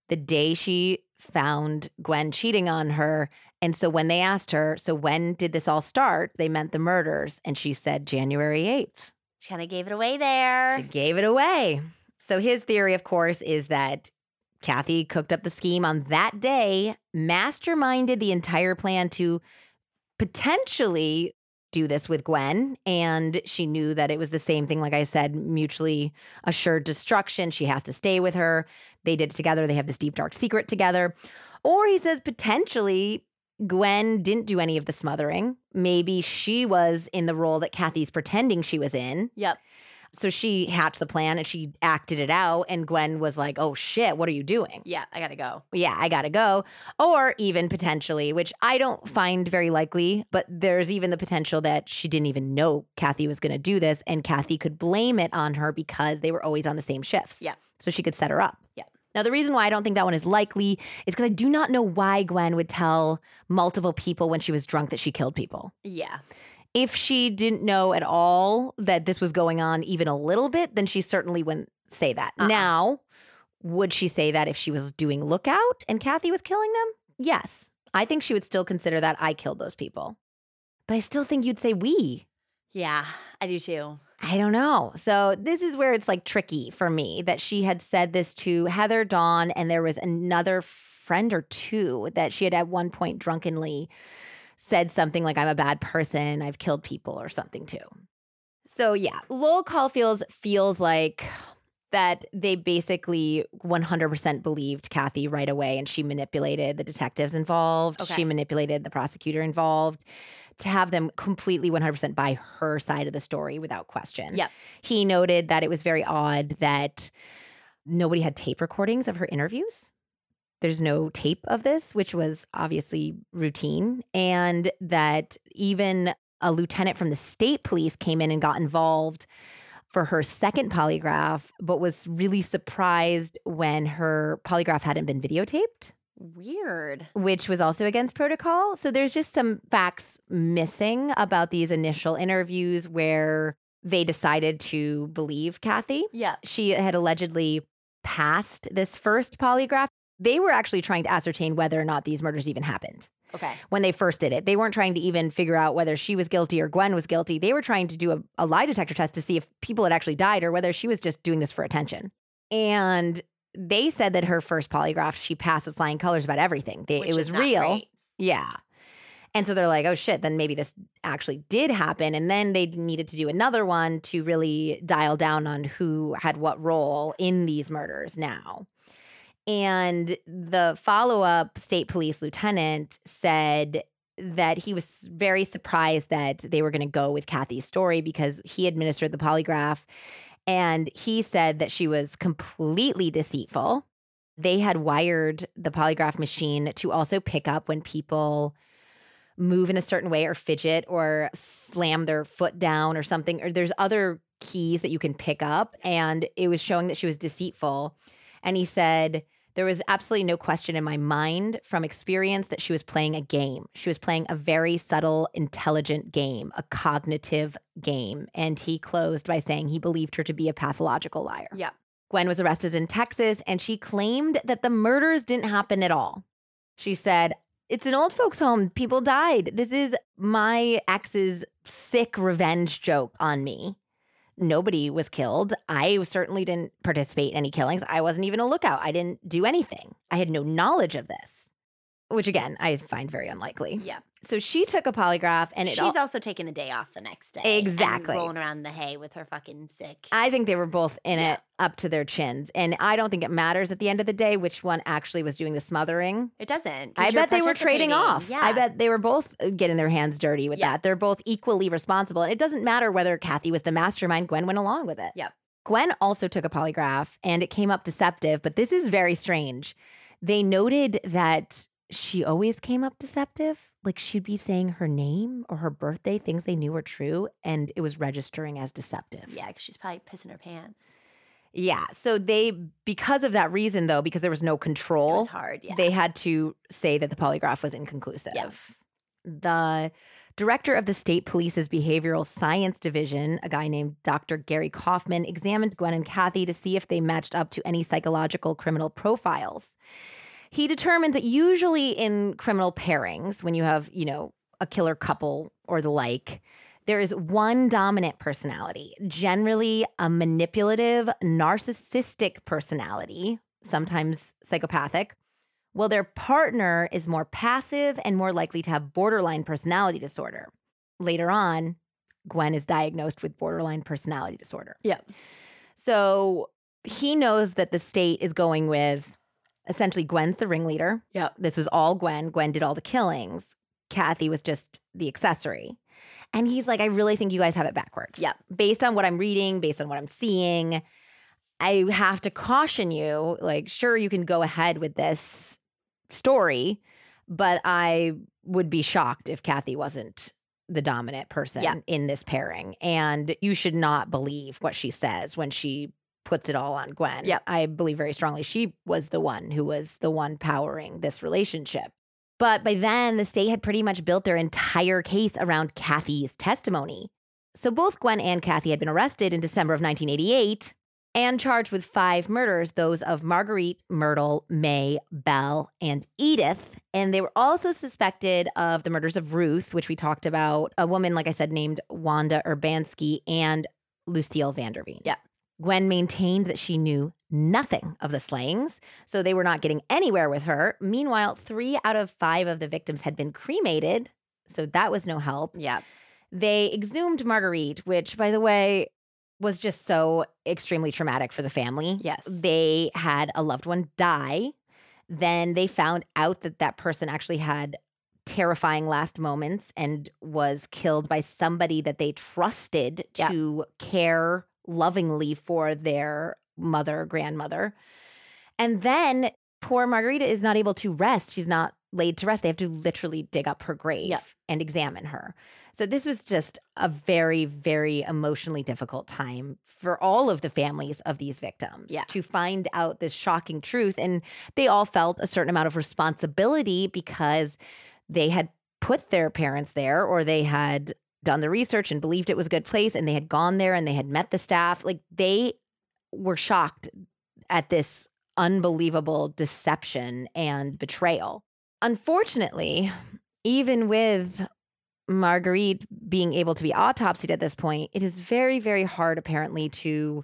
the day she found Gwen cheating on her. And so when they asked her, so when did this all start? They meant the murders. And she said January 8th. She kind of gave it away there. She gave it away. So his theory, of course, is that Cathy cooked up the scheme on that day, masterminded the entire plan to potentially do this with Gwen. And she knew that it was the same thing, like I said, mutually assured destruction. She has to stay with her. They did it together. They have this deep, dark secret together. Or he says potentially Gwen didn't do any of the smothering. Maybe she was in the role that Cathy's pretending she was in. Yep. So she hatched the plan and she acted it out. And Gwen was like, oh shit, what are you doing? Yeah, I gotta go. Yeah, I gotta go. Or even potentially, which I don't find very likely, but there's even the potential that she didn't even know Cathy was gonna do this and Cathy could blame it on her because they were always on the same shifts. Yeah. So she could set her up. Yeah. Now, the reason why I don't think that one is likely is because I do not know why Gwen would tell multiple people when she was drunk that she killed people Yeah. if she didn't know at all that this was going on even a little bit, then she certainly wouldn't say that. Uh-uh. Now, would she say that if she was doing lookout and Cathy was killing them? Yes. I think she would still consider that I killed those people. But I still think you'd say we. Yeah, I do too. I don't know. So this is where it's like tricky for me that she had said this to Heather Dawn, and there was another friend or two that she had at one point drunkenly said something like, I'm a bad person, I've killed people or something too. So yeah, Lowell Cauffiel feels like that they basically 100% believed Cathy right away and she manipulated the detectives involved. Okay. She manipulated the prosecutor involved to have them completely 100% by her side of the story without question. Yep. He noted that it was very odd that nobody had tape recordings of her interviews. There's no tape of this, which was obviously routine, and that even a lieutenant from the state police came in and got involved for her second polygraph, but was really surprised when her polygraph hadn't been videotaped Weird. which was also against protocol. So there's just some facts missing about these initial interviews where they decided to believe Cathy. Yeah. She had allegedly passed this first polygraph. They were actually trying to ascertain whether or not these murders even happened Okay. when they first did it. They weren't trying to even figure out whether she was guilty or Gwen was guilty. They were trying to do a, a lie detector test to see if people had actually died or whether she was just doing this for attention. And they said that her first polygraph, she passed with flying colors about everything. They, it was real. great. Yeah. And so they're like, oh shit, then maybe this actually did happen. And then they needed to do another one to really dial down on who had what role in these murders now. And the follow up state police lieutenant said that he was very surprised that they were going to go with Cathy's story because he administered the polygraph. And he said that she was completely deceitful. They had wired the polygraph machine to also pick up when people move in a certain way or fidget or slam their foot down or something. Or there's other keys that you can pick up. And it was showing that she was deceitful. And he said, there was absolutely no question in my mind from experience that she was playing a game. She was playing a very subtle, intelligent game, a cognitive game. And he closed by saying he believed her to be a pathological liar. Yeah. Gwen was arrested in Texas and she claimed that the murders didn't happen at all. She said, It's an old folks' home. People died. This is my ex's sick revenge joke on me. Nobody was killed. I certainly didn't participate in any killings. I wasn't even a lookout. I didn't do anything. I had no knowledge of this. Which again, I find very unlikely. Yeah. So she took a polygraph and it She's all, also taking the day off the next day. and Exactly. rolling around in the hay with her fucking sick. I think they were both in Yeah. it up to their chins. And I don't think it matters at the end of the day which one actually was doing the smothering. it doesn't. I bet they were trading off. Yeah. I bet they were both uh, getting their hands dirty with Yeah. that. They're both equally responsible. And it doesn't matter whether Cathy was the mastermind, Gwen went along with it. Yep. Gwen also took a polygraph and it came up deceptive, but this is very strange. They noted that she always came up deceptive. Like she'd be saying her name or her birthday, things they knew were true, and it was registering as deceptive. Yeah, 'cause she's probably pissing her pants. Yeah. So they, because of that reason, though, because there was no control, It was hard. Yeah. they had to say that the polygraph was inconclusive. The director of the state police's behavioral science division, a guy named Dr. Gary Kaufman, examined Gwen and Cathy to see if they matched up to any psychological criminal profiles. He determined that usually in criminal pairings, when you have, you know, a killer couple or the like, there is one dominant personality, generally a manipulative, narcissistic personality, sometimes psychopathic, while their partner is more passive and more likely to have borderline personality disorder. Later on, Gwen is diagnosed with borderline personality disorder. Yeah. So he knows that the state is going with essentially Gwen's the ringleader. Yeah. This was all Gwen. Gwen did all the killings. Cathy was just the accessory. And he's like, I really think you guys have it backwards. Yeah. Based on what I'm reading, based on what I'm seeing, I have to caution you like, sure, you can go ahead with this story, but I would be shocked if Cathy wasn't the dominant person Yeah. in this pairing. And you should not believe what she says when she puts it all on Gwen. Yep. I believe very strongly she was the one who was the one powering this relationship. But by then, the state had pretty much built their entire case around Cathy's testimony. So both Gwen and Cathy had been arrested in December of 1988 and charged with five murders those of Marguerite, Myrtle, May, Belle, and Edith. And they were also suspected of the murders of Ruth, which we talked about, a woman, like I said, named Wanda Urbanski, and Lucille Vanderveen. Yeah. Gwen maintained that she knew nothing of the slayings, so they were not getting anywhere with her. Meanwhile, three out of five of the victims had been cremated, so that was no help. Yeah. They exhumed Marguerite, which, by the way, was just so extremely traumatic for the family. Yes. They had a loved one die. Then they found out that that person actually had terrifying last moments and was killed by somebody that they trusted Yeah. to care lovingly for their mother, grandmother. And then poor Margarita is not able to rest. She's not laid to rest. They have to literally dig up her grave Yeah. and examine her. So this was just a very, very emotionally difficult time for all of the families of these victims Yeah. to find out this shocking truth. And they all felt a certain amount of responsibility because they had put their parents there or they had done the research and believed it was a good place and they had gone there and they had met the staff. Like they were shocked at this unbelievable deception and betrayal. Unfortunately, even with Marguerite being able to be autopsied at this point, it is very, very hard, apparently, to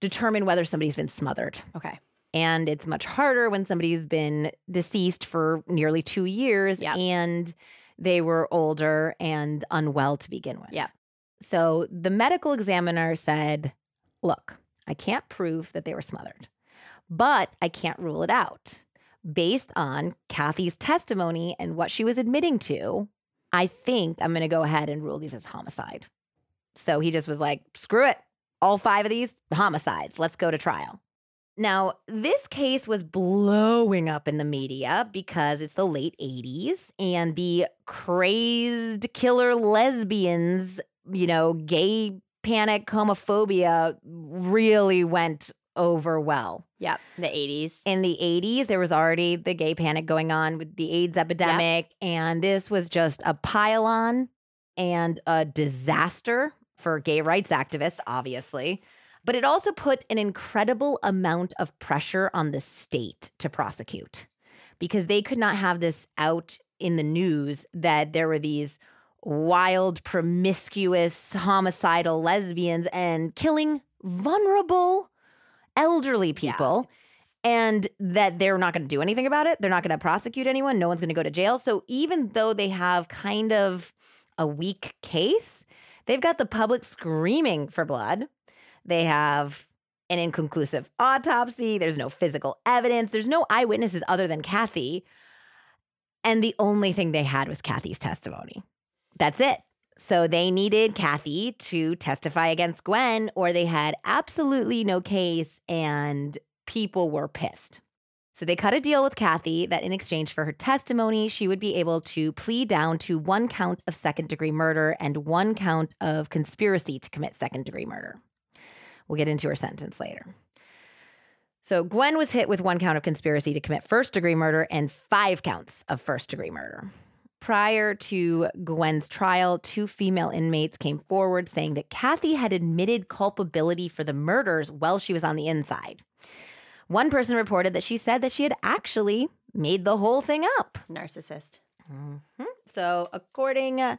determine whether somebody's been smothered. Okay. And it's much harder when somebody's been deceased for nearly two years Yeah. and they were older and unwell to begin with. Yeah. So the medical examiner said, Look, I can't prove that they were smothered, but I can't rule it out. Based on Cathy's testimony and what she was admitting to, I think I'm going to go ahead and rule these as homicide. So he just was like, screw it. All five of these, homicides. Let's go to trial. Now, this case was blowing up in the media because it's the late 80s and the crazed killer lesbians, you know, gay panic, homophobia really went over well. Yep, The 80s. In the 80s, there was already the gay panic going on with the AIDS epidemic, and this was just a pile on and a disaster for gay rights activists, obviously. But it also put an incredible amount of pressure on the state to prosecute because they could not have this out in the news that there were these wild, promiscuous, homicidal lesbians and killing vulnerable elderly people Yeah, and that they're not going to do anything about it. They're not going to prosecute anyone. No one's going to go to jail. So even though they have kind of a weak case, they've got the public screaming for blood. They have an inconclusive autopsy. There's no physical evidence. There's no eyewitnesses other than Cathy. And the only thing they had was Cathy's testimony. That's it. So they needed Cathy to testify against Gwen, or they had absolutely no case and people were pissed. So they cut a deal with Cathy that in exchange for her testimony, she would be able to plead down to one count of second degree murder and one count of conspiracy to commit second degree murder. We'll get into her sentence later. So Gwen was hit with one count of conspiracy to commit first degree murder and five counts of first degree murder. Prior to Gwen's trial, two female inmates came forward saying that Cathy had admitted culpability for the murders while she was on the inside. One person reported that she said that she had actually made the whole thing up. Narcissist. Mm-hmm. So, according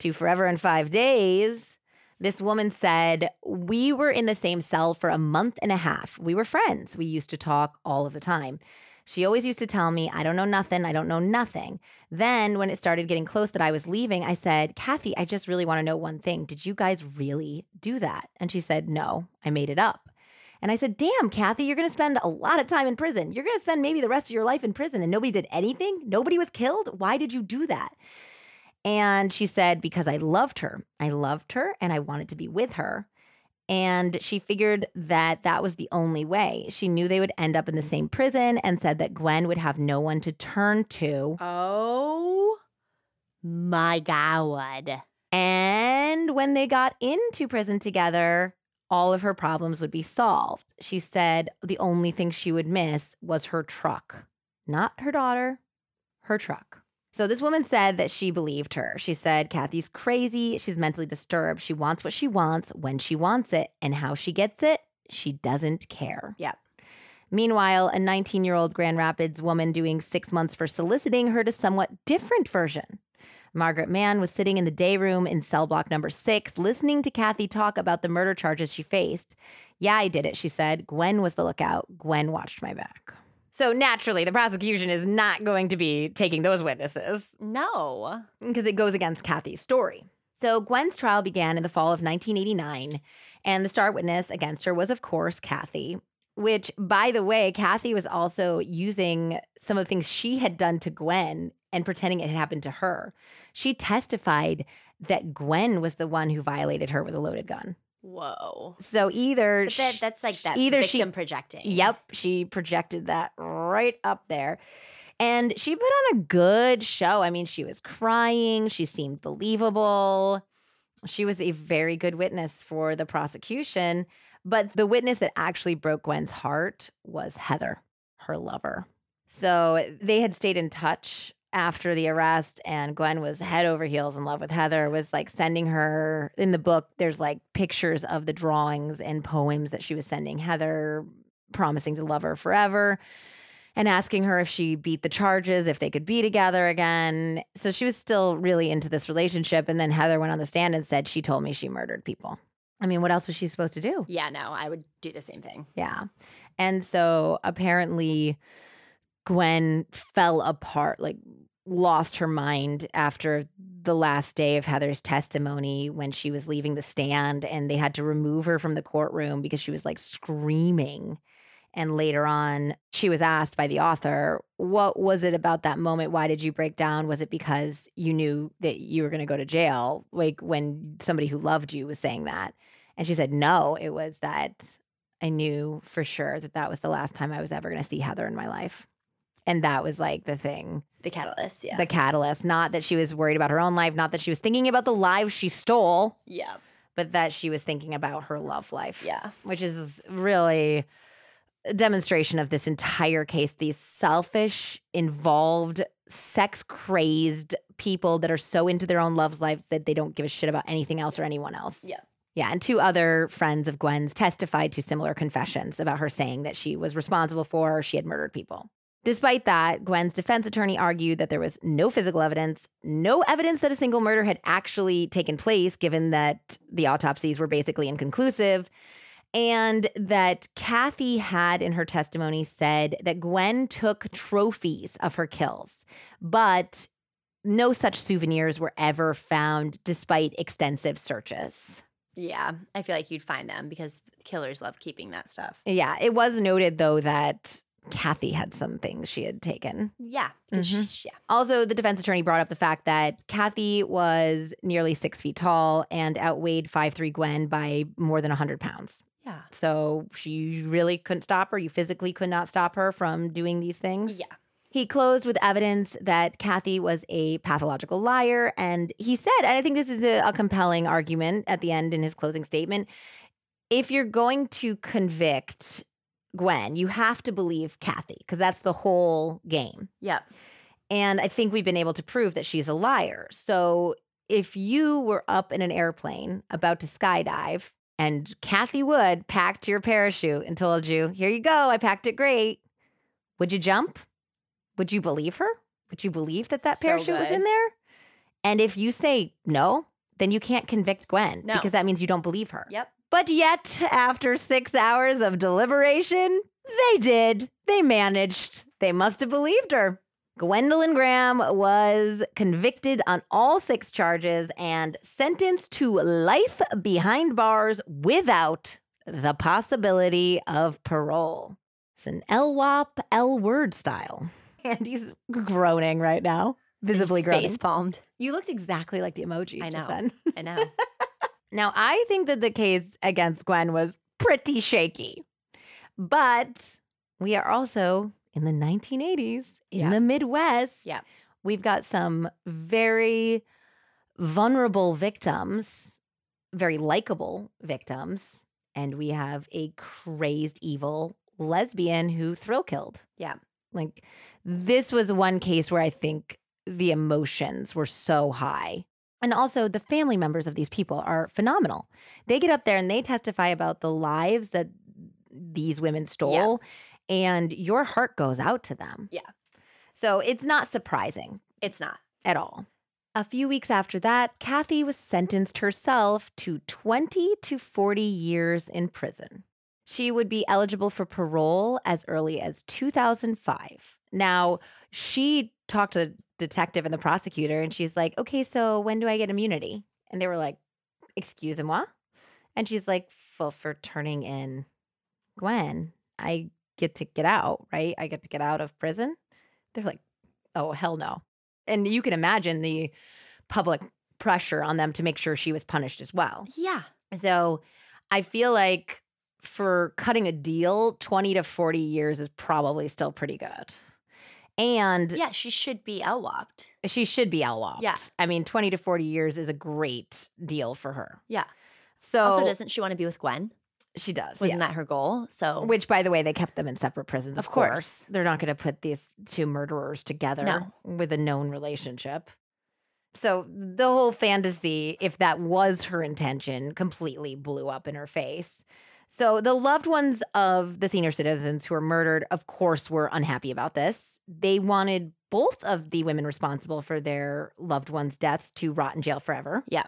to Forever and Five Days, this woman said, We were in the same cell for a month and a half. We were friends. We used to talk all of the time. She always used to tell me, I don't know nothing. I don't know nothing. Then, when it started getting close that I was leaving, I said, Cathy, I just really want to know one thing. Did you guys really do that? And she said, No, I made it up. And I said, Damn, Cathy, you're going to spend a lot of time in prison. You're going to spend maybe the rest of your life in prison and nobody did anything. Nobody was killed. Why did you do that? And she said, Because I loved her. I loved her and I wanted to be with her. And she figured that that was the only way. She knew they would end up in the same prison and said that Gwen would have no one to turn to. Oh my God. And when they got into prison together, all of her problems would be solved. She said the only thing she would miss was her truck, not her daughter, her truck. So this woman said that she believed her. She said, Cathy's crazy. She's mentally disturbed. She wants what she wants when she wants it. And how she gets it, she doesn't care. Yep. Meanwhile, a 19 year old Grand Rapids woman doing six months for soliciting heard a somewhat different version. Margaret Mann was sitting in the day room in cell block number six, listening to Cathy talk about the murder charges she faced. Yeah, I did it, she said. Gwen was the lookout. Gwen watched my back. So naturally, the prosecution is not going to be taking those witnesses. No. Because it goes against Cathy's story. So Gwen's trial began in the fall of 1989, and the star witness against her was, of course, Cathy. Which, by the way, Cathy was also using some of the things she had done to Gwen and pretending it had happened to her. She testified that Gwen was the one who violated her with a loaded gun. Whoa. So either that, that's like that either she- victim projecting. Yep, she projected that right up there. And she put on a good show. I mean, she was crying, she seemed believable. She was a very good witness for the prosecution. But the witness that actually broke Gwen's heart was Heather, her lover. So they had stayed in touch after the arrest and Gwen was head over heels in love with Heather was like sending her in the book there's like pictures of the drawings and poems that she was sending Heather promising to love her forever and asking her if she beat the charges if they could be together again so she was still really into this relationship and then Heather went on the stand and said she told me she murdered people I mean what else was she supposed to do Yeah, no, I would do the same thing. yeah. And so apparently Gwen fell apart, like lost her mind after the last day of Heather's testimony when she was leaving the stand and they had to remove her from the courtroom because she was like screaming. And later on, she was asked by the author, What was it about that moment? Why did you break down? Was it because you knew that you were going to go to jail? Like when somebody who loved you was saying that. And she said, No, it was that I knew for sure that that was the last time I was ever going to see Heather in my life. And that was like the thing, The catalyst, yeah. the catalyst. Not that she was worried about her own life, not that she was thinking about the lives she stole, yeah. but that she was thinking about her love life. Yeah. Which is really a demonstration of this entire case. These selfish, involved, sex crazed people that are so into their own love's life that they don't give a shit about anything else or anyone else. Yeah. Yeah, and two other friends of Gwen's testified to similar confessions about her saying that she was responsible for or she had murdered people. Despite that, Gwen's defense attorney argued that there was no physical evidence, no evidence that a single murder had actually taken place, given that the autopsies were basically inconclusive. And that Cathy had in her testimony said that Gwen took trophies of her kills, but no such souvenirs were ever found despite extensive searches. Yeah, I feel like you'd find them because killers love keeping that stuff. Yeah, it was noted though that Cathy had some things she had taken. Yeah, Mhm. yeah. Also, the defense attorney brought up the fact that Cathy was nearly six feet tall and outweighed 5'3 Gwen by more than 100 pounds. Yeah. So she really couldn't stop her. You physically could not stop her from doing these things. Yeah. He closed with evidence that Cathy was a pathological liar. And he said, and I think this is a, a compelling argument at the end in his closing statement if you're going to convict Gwen, you have to believe Cathy because that's the whole game. Yep. And I think we've been able to prove that she's a liar. So if you were up in an airplane about to skydive and Cathy Wood packed your parachute and told you, here you go, I packed it great, would you jump? Would you believe her? Would you believe that that So parachute was in there? And if you say no, then you can't convict Gwen No. because that means you don't believe her. Yep. But yet, after six hours of deliberation, they did. They managed. They must have believed her. Gwendolyn Graham was convicted on all six charges and sentenced to life behind bars without the possibility of parole. It's an LWAP L word style. And he's groaning right now, visibly groaning. Face palmed. You looked exactly like the emoji. I just know. then. I know. [LAUGHS] Now, I think that the case against Gwen was pretty shaky, but we are also in the 1980s in Yeah. the Midwest. Yeah. We've got some very vulnerable victims, very likable victims, and we have a crazed, evil lesbian who thrill killed. Yeah. Like, this was one case where I think the emotions were so high. And also, the family members of these people are phenomenal. They get up there and they testify about the lives that these women stole, and your heart goes out to them. Yeah. So it's not surprising It's not. at all. A few weeks after that, Cathy was sentenced herself to 20 to 40 years in prison. She would be eligible for parole as early as 2005. Now, she talked to detective and the prosecutor, and she's like, okay, so when do I get immunity? And they were like, excuse moi? And she's like, well, for turning in Gwen, I get to get out, right? I get to get out of prison. They're like, oh, hell no. And you can imagine the public pressure on them to make sure she was punished as well. Yeah. So I feel like for cutting a deal, 20 to 40 years is probably still pretty good. And Yeah, she should be LWAPed. she should be LWOPed. Yeah. I mean, 20 to 40 years is a great deal for her. Yeah. So Also, doesn't she want to be with Gwen? she does. Wasn't yeah. that her goal? So Which, by the way, they kept them in separate prisons. Of, Of course. course. They're not going to put these two murderers together No. with a known relationship. So the whole fantasy, if that was her intention, completely blew up in her face. So the loved ones of the senior citizens who were murdered, of course, were unhappy about this. They wanted both of the women responsible for their loved ones' deaths to rot in jail forever. Yeah.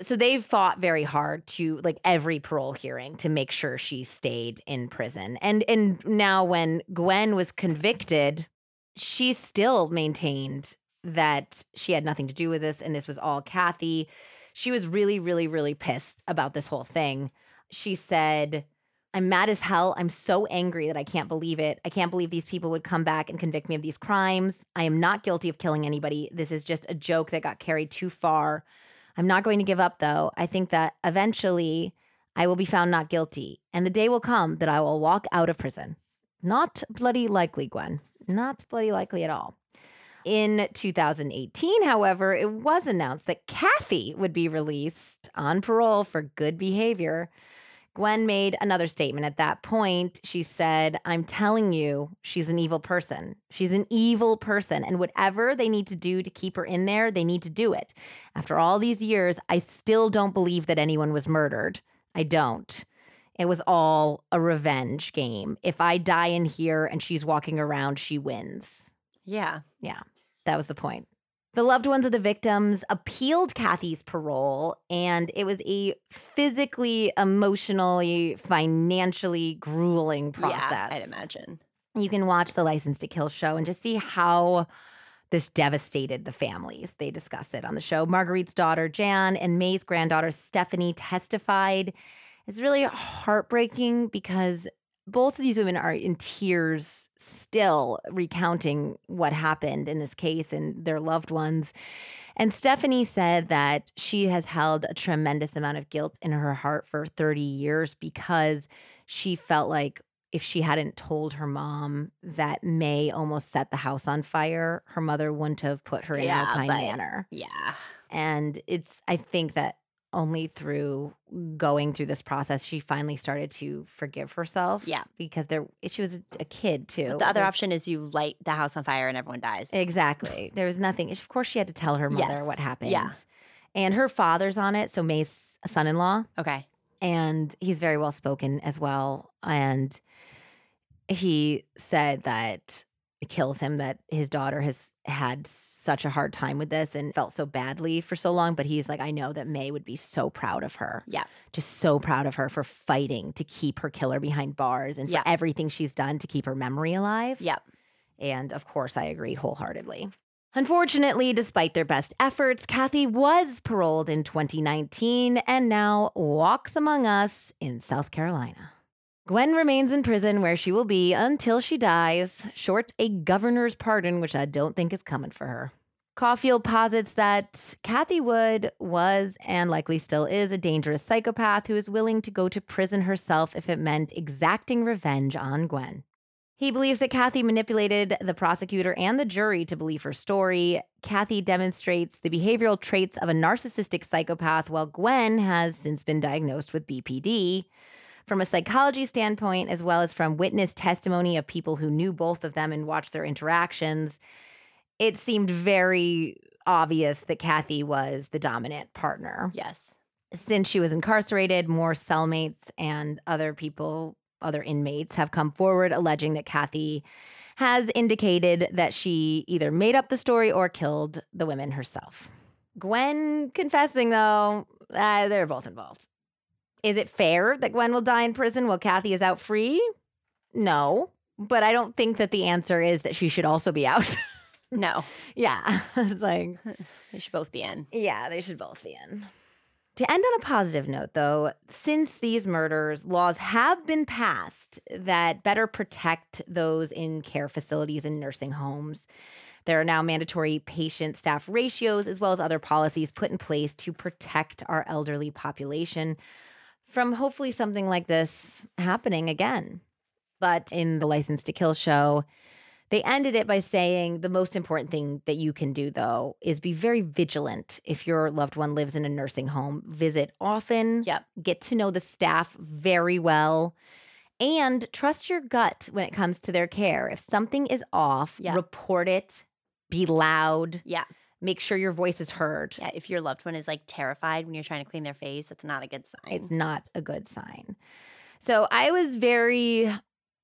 So they fought very hard to like every parole hearing to make sure she stayed in prison. And and now when Gwen was convicted, she still maintained that she had nothing to do with this and this was all Cathy. She was really really really pissed about this whole thing. She said, I'm mad as hell. I'm so angry that I can't believe it. I can't believe these people would come back and convict me of these crimes. I am not guilty of killing anybody. This is just a joke that got carried too far. I'm not going to give up, though. I think that eventually I will be found not guilty, and the day will come that I will walk out of prison. Not bloody likely, Gwen. Not bloody likely at all. In 2018, however, it was announced that Cathy would be released on parole for good behavior. Gwen made another statement at that point. She said, I'm telling you, she's an evil person. She's an evil person. And whatever they need to do to keep her in there, they need to do it. After all these years, I still don't believe that anyone was murdered. I don't. It was all a revenge game. If I die in here and she's walking around, she wins. Yeah. Yeah. That was the point. The loved ones of the victims appealed Cathy's parole, and it was a physically, emotionally, financially grueling process. Yeah, I'd imagine. You can watch the License to Kill show and just see how this devastated the families. They discuss it on the show. Marguerite's daughter, Jan, and May's granddaughter, Stephanie, testified. It's really heartbreaking because both of these women are in tears still recounting what happened in this case and their loved ones. And Stephanie said that she has held a tremendous amount of guilt in her heart for 30 years because she felt like if she hadn't told her mom that May almost set the house on fire, her mother wouldn't have put her in Yeah, Alpine but- Manor. Yeah. And it's, I think that only through going through this process, she finally started to forgive herself. Yeah. Because there, she was a kid too. The other There's- option is you light the house on fire and everyone dies. Exactly. There was nothing. Of course, she had to tell her mother Yes. what happened. Yeah. And her father's on it. So May's son in law. okay. And he's very well spoken as well. And he said that it kills him that his daughter has had such a hard time with this and felt so badly for so long. But he's like, I know that May would be so proud of her. Yeah. Just so proud of her for fighting to keep her killer behind bars and for everything she's done to keep her memory alive. Yep. And of course, I agree wholeheartedly. Unfortunately, despite their best efforts, Cathy was paroled in 2019 and now walks among us in South Carolina. Gwen remains in prison where she will be until she dies, short a governor's pardon, which I don't think is coming for her. Cauffiel posits that Cathy Wood was and likely still is a dangerous psychopath who is willing to go to prison herself if it meant exacting revenge on Gwen. He believes that Cathy manipulated the prosecutor and the jury to believe her story. Cathy demonstrates the behavioral traits of a narcissistic psychopath, while Gwen has since been diagnosed with BPD. From a psychology standpoint, as well as from witness testimony of people who knew both of them and watched their interactions, it seemed very obvious that Cathy was the dominant partner Yes. since she was incarcerated, more cellmates and other people, other inmates have come forward alleging that Cathy has indicated that she either made up the story or killed the women herself. Gwen confessing, though, uh, they're both involved. Is it fair that Gwen will die in prison while Cathy is out free? No, but I don't think that the answer is that she should also be out. [LAUGHS] No. yeah, [LAUGHS] it's like [LAUGHS] They should both be in. yeah, they should both be in. To end on a positive note, though, since these murders, laws have been passed that better protect those in care facilities and nursing homes. There are now mandatory patient staff ratios, as well as other policies put in place to protect our elderly population from hopefully something like this happening again. But in the License to Kill show, they ended it by saying the most important thing that you can do, though, is be very vigilant if your loved one lives in a nursing home. Visit often, Yep. get to know the staff very well, and trust your gut when it comes to their care. If something is off, Yeah. report it, be loud, Yeah. Make sure your voice is heard. Yeah. If your loved one is like terrified when you're trying to clean their face, that's not a good sign. It's not a good sign. So I was very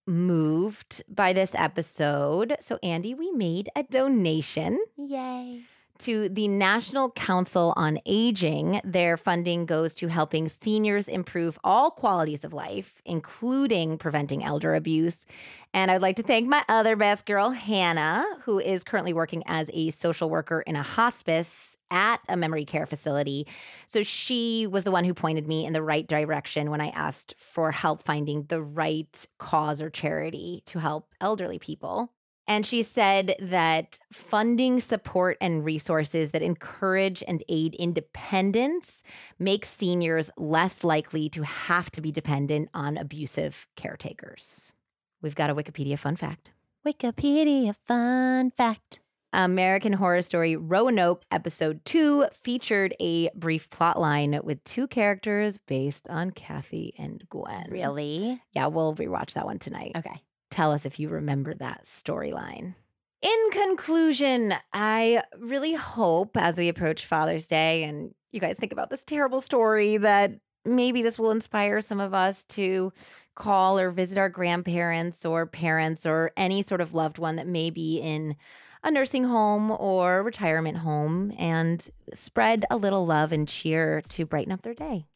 moved by this episode. So, Andie, we made a donation Yay. To the National Council on Aging. Their funding goes to helping seniors improve all qualities of life, including preventing elder abuse. And I'd like to thank my other best girl, Hannah, who is currently working as a social worker in a hospice at a memory care facility. So she was the one who pointed me in the right direction when I asked for help finding the right cause or charity to help elderly people. And she said that funding support and resources that encourage and aid independence makes seniors less likely to have to be dependent on abusive caretakers. We've got a Wikipedia fun fact. Wikipedia fun fact. American Horror Story Roanoke episode 2 featured a brief plot line with two characters based on Cathy and Gwen. Really? Yeah, we'll rewatch that one tonight. Okay. Tell us if you remember that storyline. In conclusion, I really hope as we approach Father's Day and you guys think about this terrible story that maybe this will inspire some of us to call or visit our grandparents or parents or any sort of loved one that may be in a nursing home or retirement home and spread a little love and cheer to brighten up their day.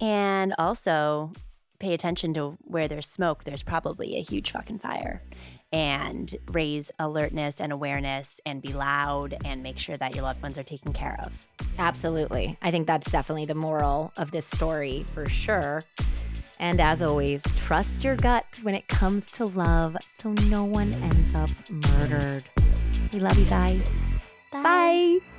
And also pay attention to where there's smoke, there's probably a huge fucking fire. And raise alertness and awareness and be loud and make sure that your loved ones are taken care of. Absolutely. I think that's definitely the moral of this story for sure. And as always, trust your gut when it comes to love so no one ends up murdered. We love you guys. Bye. Bye.